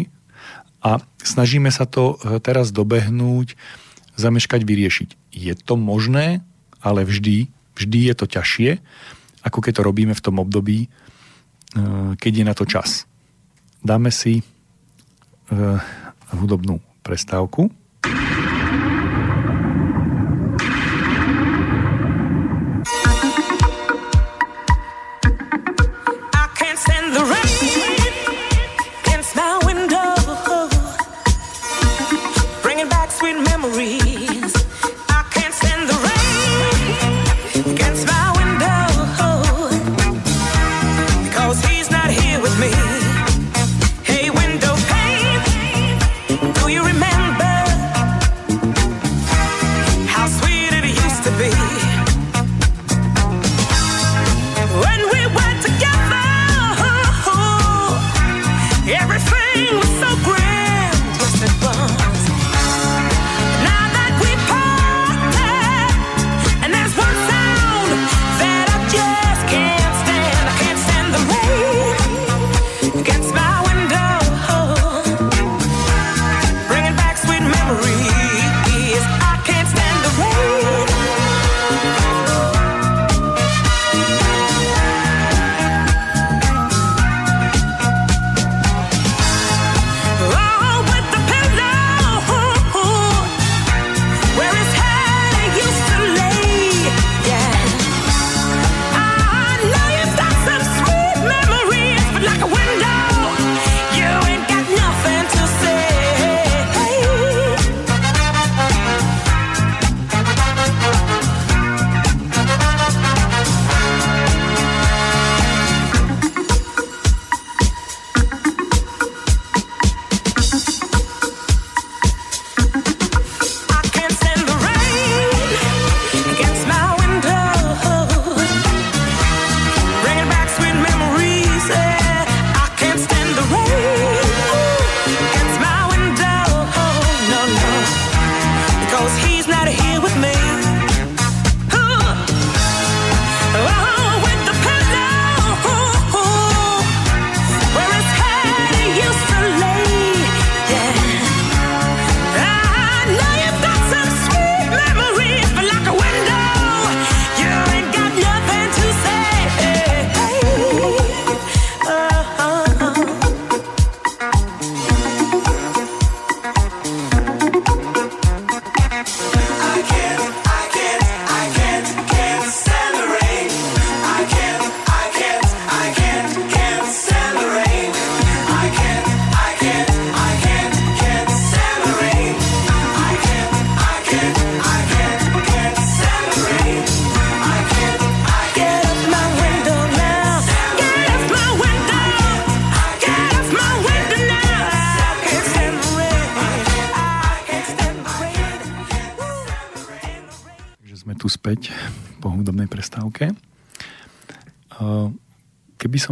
A: a snažíme sa to e, teraz dobehnúť, zameškať, vyriešiť. Je to možné? ale vždy, vždy je to ťažšie, ako keď to robíme v tom období,
B: keď je na to čas. Dáme si hudobnú prestávku.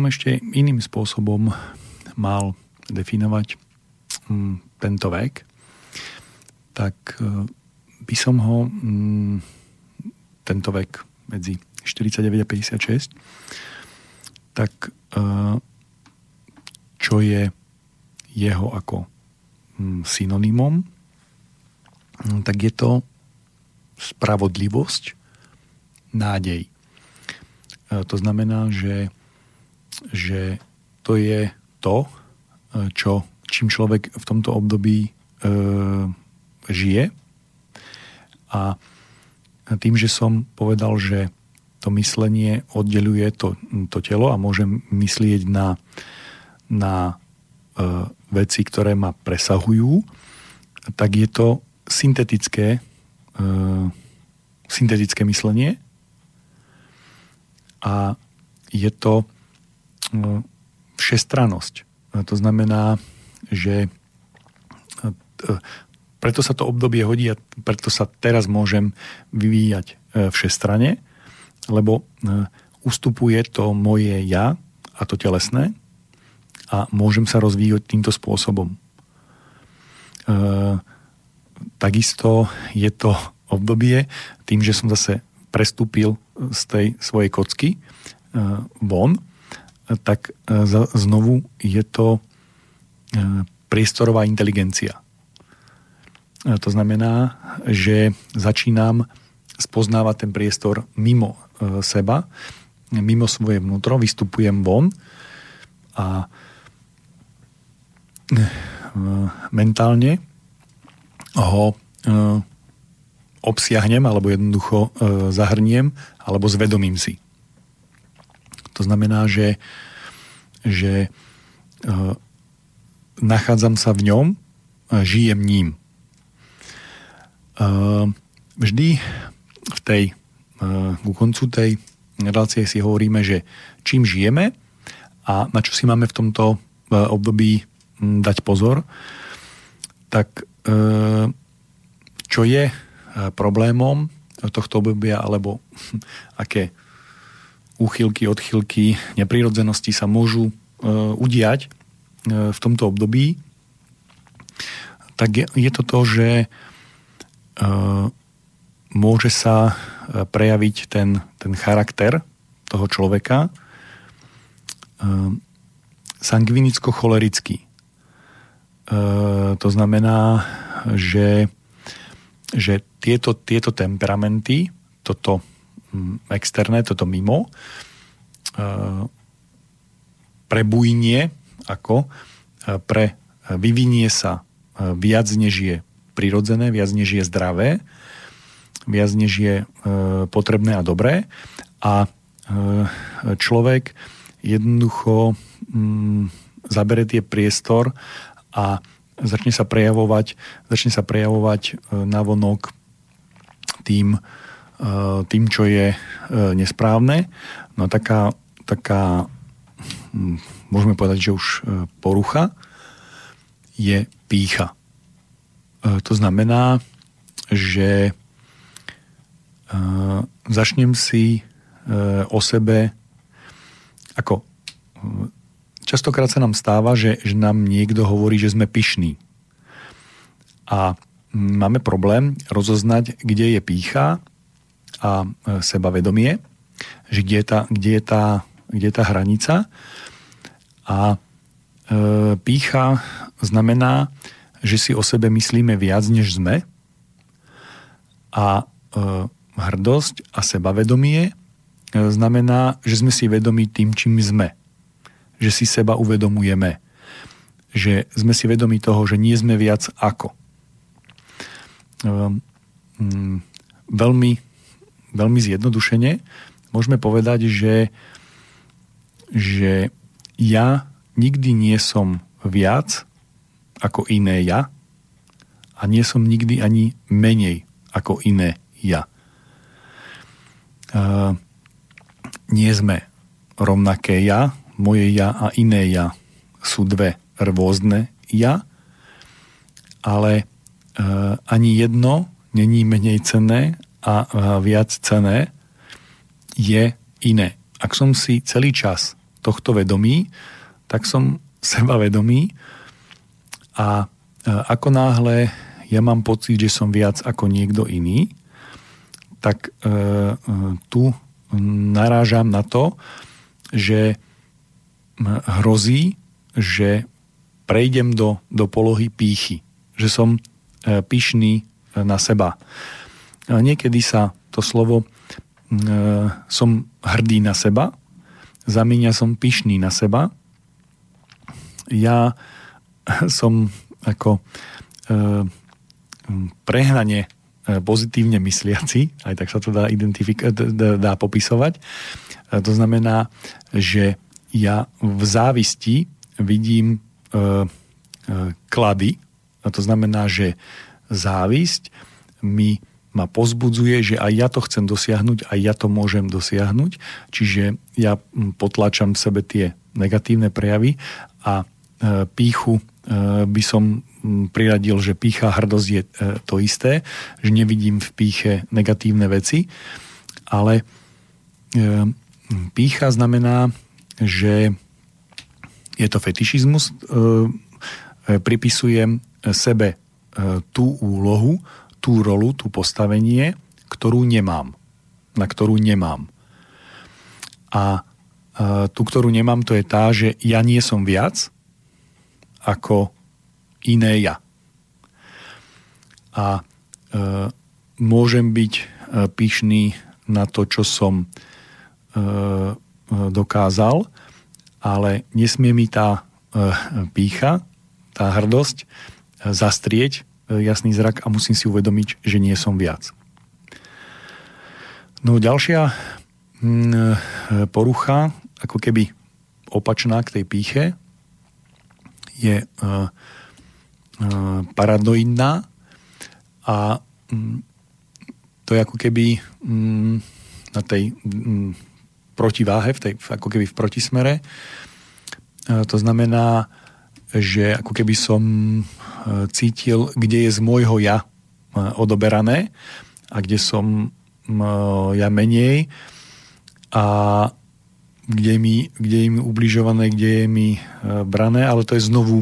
B: Ešte iným spôsobom mal definovať mm, tento vek, tak e, by som ho mm, tento vek medzi 49 a 56 tak e, čo je jeho ako mm, synonymom, tak je to spravodlivosť, nádej. E, to znamená, že že to je to, e, čo, čím človek v tomto období e, žije. A tým, že som povedal, že to myslenie oddeluje to, to telo a môžem myslieť na, na e, veci, ktoré ma presahujú, tak je to syntetické, e, syntetické myslenie a je to všestranosť. To znamená, že preto sa to obdobie hodí a preto sa teraz môžem vyvíjať e, všestrane, lebo e, ustupuje to moje ja a to telesné a môžem sa rozvíjať týmto spôsobom. E, takisto je to obdobie tým, že som zase prestúpil z tej svojej kocky von tak e, znovu je to e, priestorová inteligencia. E, to znamená, že začínam spoznávať ten priestor mimo seba, mimo svoje vnútro, vystupujem von
A: a mentálne ho obsiahnem alebo jednoducho zahrniem alebo zvedomím si. To znamená, že, že nachádzam sa v ňom, žijem ním. Vždy v tej, ku koncu tej relácie si hovoríme, že čím žijeme a na čo si máme v tomto období dať pozor, tak čo je problémom tohto obdobia, alebo aké úchylky, odchylky, neprirodzenosti sa môžu udiať E, v tomto období, tak je, to to, že e, môže sa e, prejaviť ten, ten charakter toho človeka sangvinicko-cholerický. To znamená, že, že tieto, tieto temperamenty, toto externé, toto mimo, prebujnie ako e, pre vyvinie sa e, viac než je prirodzené, viac než je zdravé, viac než je e, potrebné a dobré. A človek jednoducho mm, zabere tie priestor a začne sa prejavovať, začne sa prejavovať vonok tým, tým, čo je nesprávne. No taká, taká hm, môžeme povedať, že už e, porucha je pícha. To znamená, že začnem si o sebe ako častokrát sa nám stáva, že, že nám niekto hovorí, že sme pyšní. A máme problém rozoznať, kde je pícha a sebavedomie, že kde je tá, kde je tá, kde je tá hranica a e, pícha znamená, že si o sebe myslíme viac, než sme. A e, hrdosť a sebavedomie e, znamená, že sme si vedomí tým, čím sme. Že si seba uvedomujeme. Že sme si vedomí toho, že nie sme viac ako. E, mm, veľmi, veľmi zjednodušene môžeme povedať, že, že ja nikdy nie som viac ako iné ja a nie som nikdy ani menej ako iné ja. Uh, nie sme rovnaké ja, moje ja a iné ja sú dve rôzne ja, ale uh, ani jedno není menej cenné a viac cenné je iné. Ak som si celý čas tohto vedomí, tak som sebavedomý a ako náhle ja mám pocit, že som viac ako niekto iný, tak e, e, tu narážam na to, že hrozí, že prejdem do, do polohy pýchy, že som e, pyšný na seba. Niekedy sa to slovo som hrdý na seba zamíňa som pyšný na seba. Ja som ako e, prehnane e, pozitívne mysliaci, aj tak sa to dá, identifik- dá popisovať. E, to znamená, že ja v závisti vidím e, e, klady, a to znamená, že závisť mi ma pozbudzuje, že aj ja to chcem dosiahnuť, aj ja to môžem dosiahnuť. Čiže ja potlačam v sebe tie negatívne prejavy a e, píchu e, by som priradil, že pícha a hrdosť je e, to isté, že nevidím v píche negatívne veci, ale pícha znamená, že je to fetišizmus, pripisujem sebe tú úlohu, tú rolu, tú postavenie, ktorú nemám. Na ktorú nemám. A e, tú, ktorú nemám, to je tá, že ja nie som viac ako iné ja. A e, môžem byť e, pyšný na to, čo som e, e dokázal ale nesmie mi tá pícha, tá hrdosť zastrieť jasný zrak a musím si uvedomiť, že nie som viac. No ďalšia mm, porucha, ako keby opačná k tej píche, je paranoidná a mm, to je ako keby mm, na tej protiváhe, v tej, ako keby v protismere. E, to znamená, že ako keby som e, cítil, kde je z môjho ja e, odoberané a kde som ja menej a kde mi, kde je mi ubližované, kde je mi brané, ale to je znovu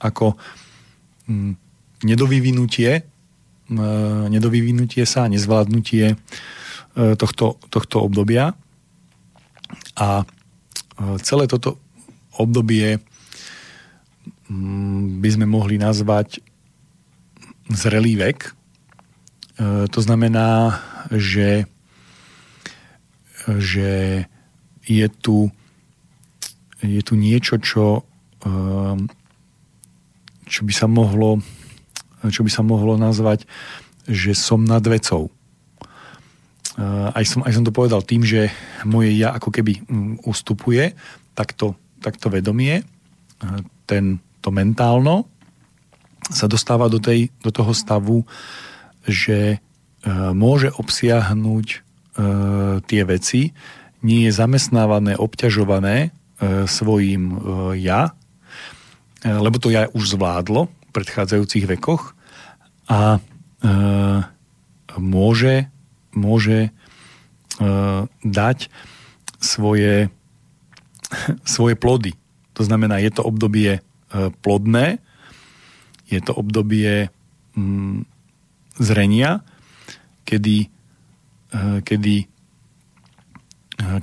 A: ako nedovyvinutie nedovyvinutie sa, nezvládnutie E, tohto, tohto obdobia. A e, celé toto obdobie by sme mohli nazvať zrelý vek. E, to znamená, že, že je, tu, je tu niečo, čo, čo by sa mohlo čo by sa mohlo nazvať, že som nad vecou. Eh, aj som, aj som to povedal tým, že moje ja ako keby mm, ustupuje, tak to, tak to vedomie, ten, to mentálno sa dostáva do, tej, do toho stavu, že eh, môže obsiahnuť tie veci, nie je zamestnávané, obťažované svojim ja, lebo to ja už zvládlo v predchádzajúcich vekoch a môže môže uh, dať svoje, svoje plody. To znamená, je to obdobie plodné, je to obdobie um, zrenia, kedy, uh, kedy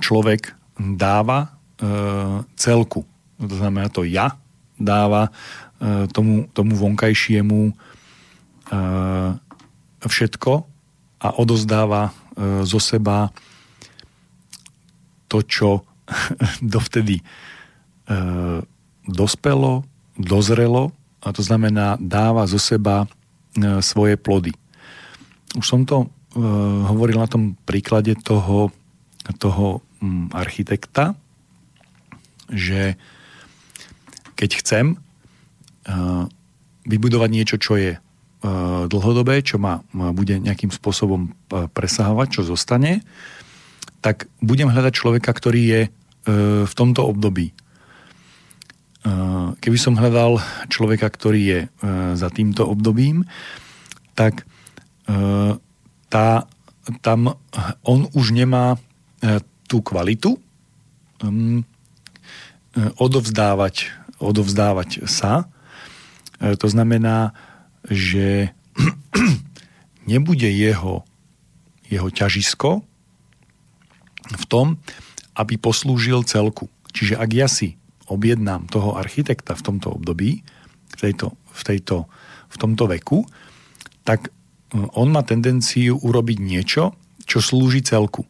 A: človek dáva celku. To znamená, to ja dáva tomu, tomu vonkajšiemu všetko, a odozdáva e, zo seba to, čo dovtedy e, dospelo, dozrelo a to znamená dáva zo seba e, svoje plody. Už som to hovoril na tom príklade toho, toho mm, architekta, že keď chcem vybudovať niečo, čo je E, dlhodobé, čo ma bude nejakým spôsobom e, presahovať, čo zostane, tak budem hľadať človeka, ktorý je e, v tomto období. Keby som hľadal človeka, ktorý je za týmto obdobím, tak tá, tam on už nemá tú kvalitu odovzdávať, odovzdávať sa. To znamená, že nebude jeho, jeho ťažisko v tom, aby poslúžil celku. Čiže ak ja si objednám toho architekta v tomto období, v, tejto, v, tejto, v tomto veku, tak e, on má tendenciu urobiť niečo, čo slúži celku. E,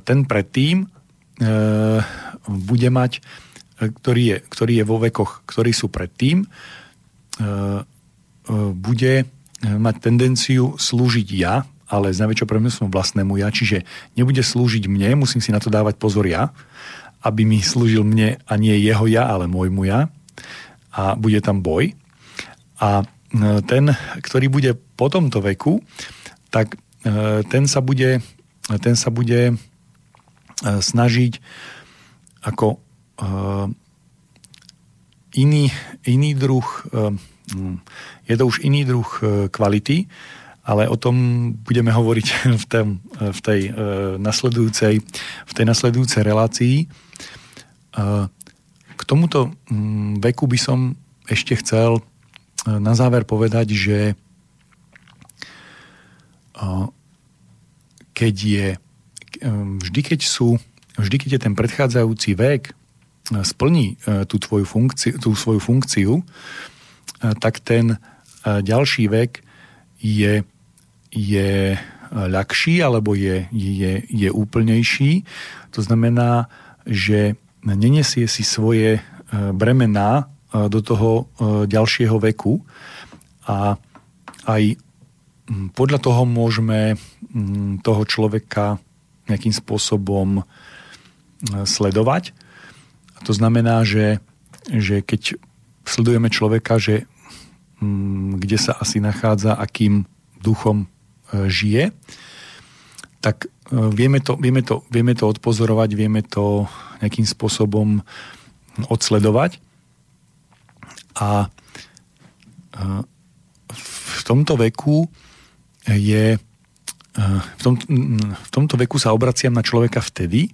A: ten predtým e, bude mať, ktorý je, ktorý je vo vekoch, ktorí sú predtým, bude mať tendenciu slúžiť ja, ale s najväčšou premysλom vlastnému ja, čiže nebude slúžiť mne, musím si na to dávať pozor ja, aby mi slúžil mne a nie jeho ja, ale môjmu ja. A bude tam boj. A e, ten, ktorý bude po tomto veku, tak ten sa bude, ten sa bude snažiť ako iný, iný druh, hm, je to už iný druh kvality, ale o tom budeme hovoriť v, tém, v tej nasledujúcej, v tej nasledujúcej relácii. K tomuto hm, veku by som ešte chcel na záver povedať, že keď je vždy keď sú vždy keď je ten predchádzajúci vek splní e, tú, tvoju funkciu, tú svoju funkciu, e, tak ten e, ďalší vek je, je ľahší alebo je, je, je úplnejší. To znamená, že nenesie si svoje bremená do toho ďalšieho veku a aj podľa toho môžeme toho človeka nejakým spôsobom sledovať. A to znamená, že, že keď sledujeme človeka, že kde sa asi nachádza, akým duchom e, žije, tak e, vieme to, vieme, to, vieme to odpozorovať, vieme to nejakým spôsobom odsledovať. A e, v tomto veku je v, tom, v tomto veku sa obraciam na človeka vtedy,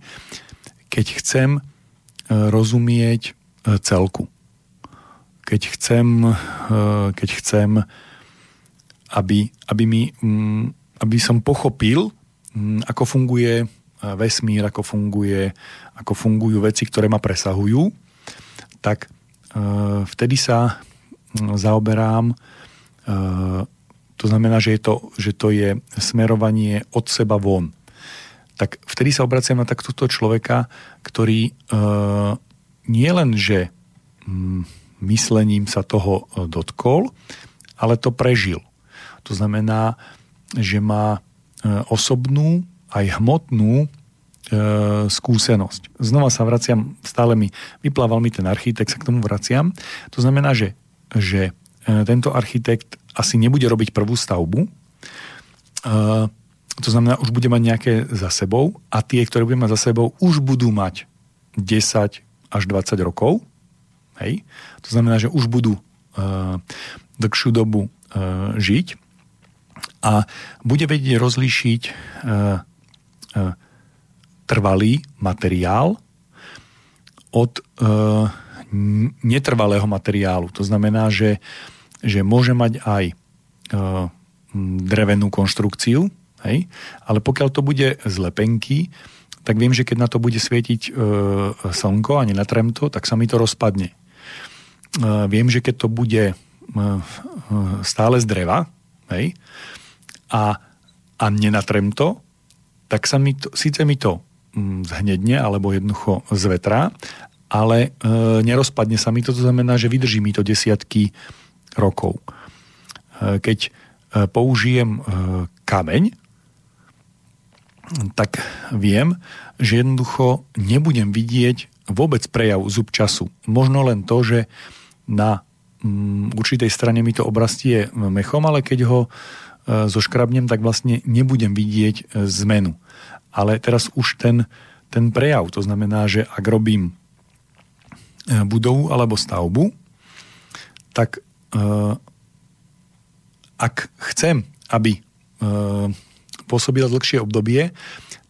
A: keď chcem rozumieť celku. Keď chcem, keď chcem aby, aby, mi, aby som pochopil, ako funguje vesmír, ako, funguje, ako fungujú veci, ktoré ma presahujú, tak vtedy sa zaoberám to znamená, že, je to, že to je smerovanie od seba von. Tak vtedy sa obraciam na takto človeka, ktorý nie len, že um, myslením sa toho e, dotkol, ale to prežil. To znamená, že má osobnú aj hmotnú skúsenosť. Znova sa vraciam, stále mi vyplával mi ten architekt, sa k tomu vraciam. To znamená, že, že tento architekt asi nebude robiť prvú stavbu. To znamená, už bude mať nejaké za sebou a tie, ktoré bude mať za sebou, už budú mať 10 až 20 rokov. Hej? To znamená, že už budú uh, dlhšiu dobu uh, žiť a bude vedieť rozlíšiť uh, uh, trvalý materiál od uh, netrvalého materiálu. To znamená, že že môže mať aj e, drevenú konštrukciu, hej? ale pokiaľ to bude z lepenky, tak viem, že keď na to bude svietiť e, slnko a nenatrem to, tak sa mi to rozpadne. E, viem, že keď to bude e, e stále z dreva hej? A, a nenatrem to, tak sa mi to, síce mi to mm, zhnedne alebo jednoducho zvetrá, ale e, nerozpadne sa mi to, to znamená, že vydrží mi to desiatky rokov. E, keď e, použijem e, kameň, tak viem, že jednoducho nebudem vidieť vôbec prejav zub času. Možno len to, že na mm, určitej strane mi to obrastie mechom, ale keď ho zoškrabnem, tak vlastne nebudem vidieť zmenu. Ale teraz už ten, ten prejav, to znamená, že ak robím budovu alebo stavbu, tak ak chcem, aby pôsobila dlhšie obdobie,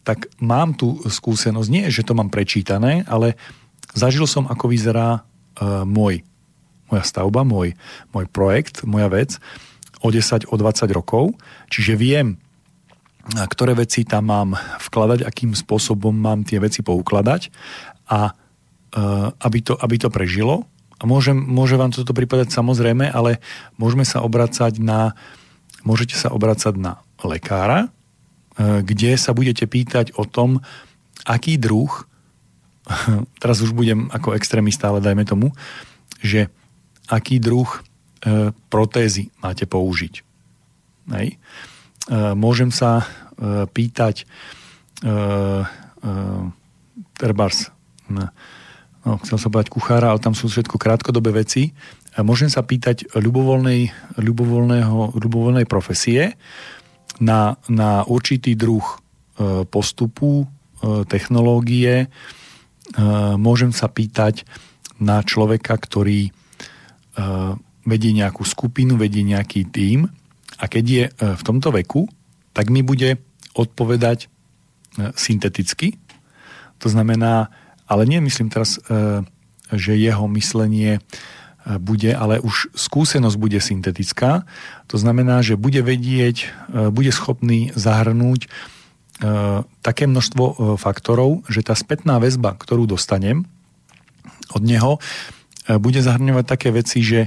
A: tak mám tu skúsenosť, nie že to mám prečítané, ale zažil som, ako vyzerá môj, moja stavba, môj, môj projekt, moja vec o 10, o 20 rokov. Čiže viem, ktoré veci tam mám vkladať, akým spôsobom mám tie veci poukladať a aby to, aby to prežilo, a môžem, môže vám toto pripadať samozrejme, ale môžeme sa obracať na, môžete sa obracať na lekára, e, kde sa budete pýtať o tom, aký druh, teraz už budem ako extrémista, ale dajme tomu, že aký druh e, protézy máte použiť. Hej. E, môžem sa pýtať trebárs no, chcel som povedať kuchára, ale tam sú všetko krátkodobé veci. Môžem sa pýtať ľubovoľnej, ľubovoľného, ľubovoľnej profesie na, na určitý druh e, postupu, e, technológie. E, môžem sa pýtať na človeka, ktorý vedie nejakú skupinu, vedie nejaký tím a keď je v tomto veku, tak mi bude odpovedať synteticky. To znamená, ale nie myslím teraz, e, že jeho myslenie e, bude, ale už skúsenosť bude syntetická. To znamená, že bude vedieť, e, bude schopný zahrnúť také množstvo faktorov, že tá spätná väzba, ktorú dostanem od neho, bude zahrňovať také veci, že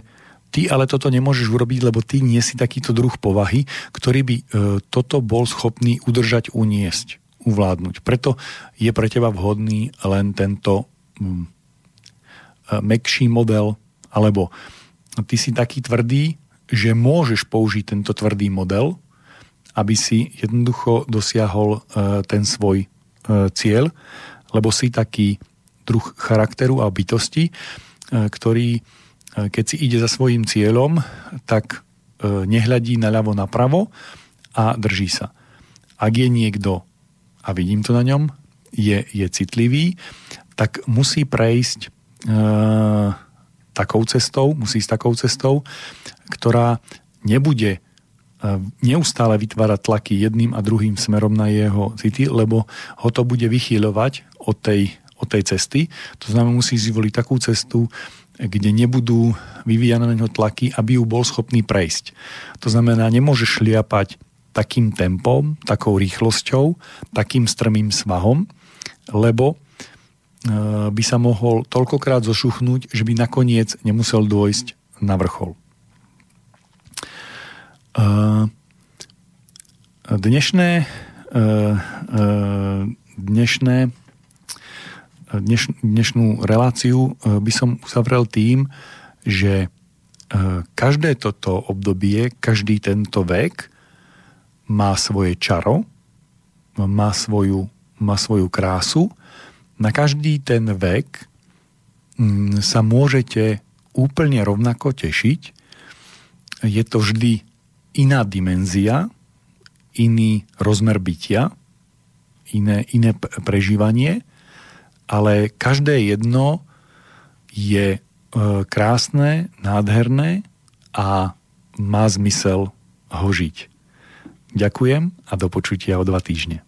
A: ty ale toto nemôžeš urobiť, lebo ty nie si takýto druh povahy, ktorý by toto bol schopný udržať, uniesť uvládnuť. Preto je pre teba vhodný len tento hm, mekší model, alebo ty si taký tvrdý, že môžeš použiť tento tvrdý model, aby si jednoducho dosiahol e, ten svoj e, cieľ, lebo si taký druh charakteru a bytosti, e, ktorý keď si ide za svojim cieľom, tak nehľadí naľavo napravo a drží sa. Ak je niekto, a vidím to na ňom, je, je citlivý, tak musí prejsť e, takou cestou, musí ísť takou cestou, ktorá nebude e, neustále vytvárať tlaky jedným a druhým smerom na jeho city, lebo ho to bude vychýľovať od tej, od tej cesty. To znamená, musí zvoliť takú cestu, kde nebudú vyvíjane na neho tlaky, aby ju bol schopný prejsť. To znamená, nemôže šliapať takým tempom, takou rýchlosťou, takým strmým svahom, lebo e, by sa mohol toľkokrát zošuchnúť, že by nakoniec nemusel dôjsť na vrchol. Dnešné, dnešné dneš, dnešnú reláciu by som uzavrel tým, že každé toto obdobie, každý tento vek má svoje čaro, má svoju, má svoju krásu. Na každý ten vek mm, sa môžete úplne rovnako tešiť. Je to vždy iná dimenzia, iný rozmer bytia, iné, iné prežívanie, ale každé jedno je e, krásne, nádherné a má zmysel ho žiť. Ďakujem a do počutia o dva týždne.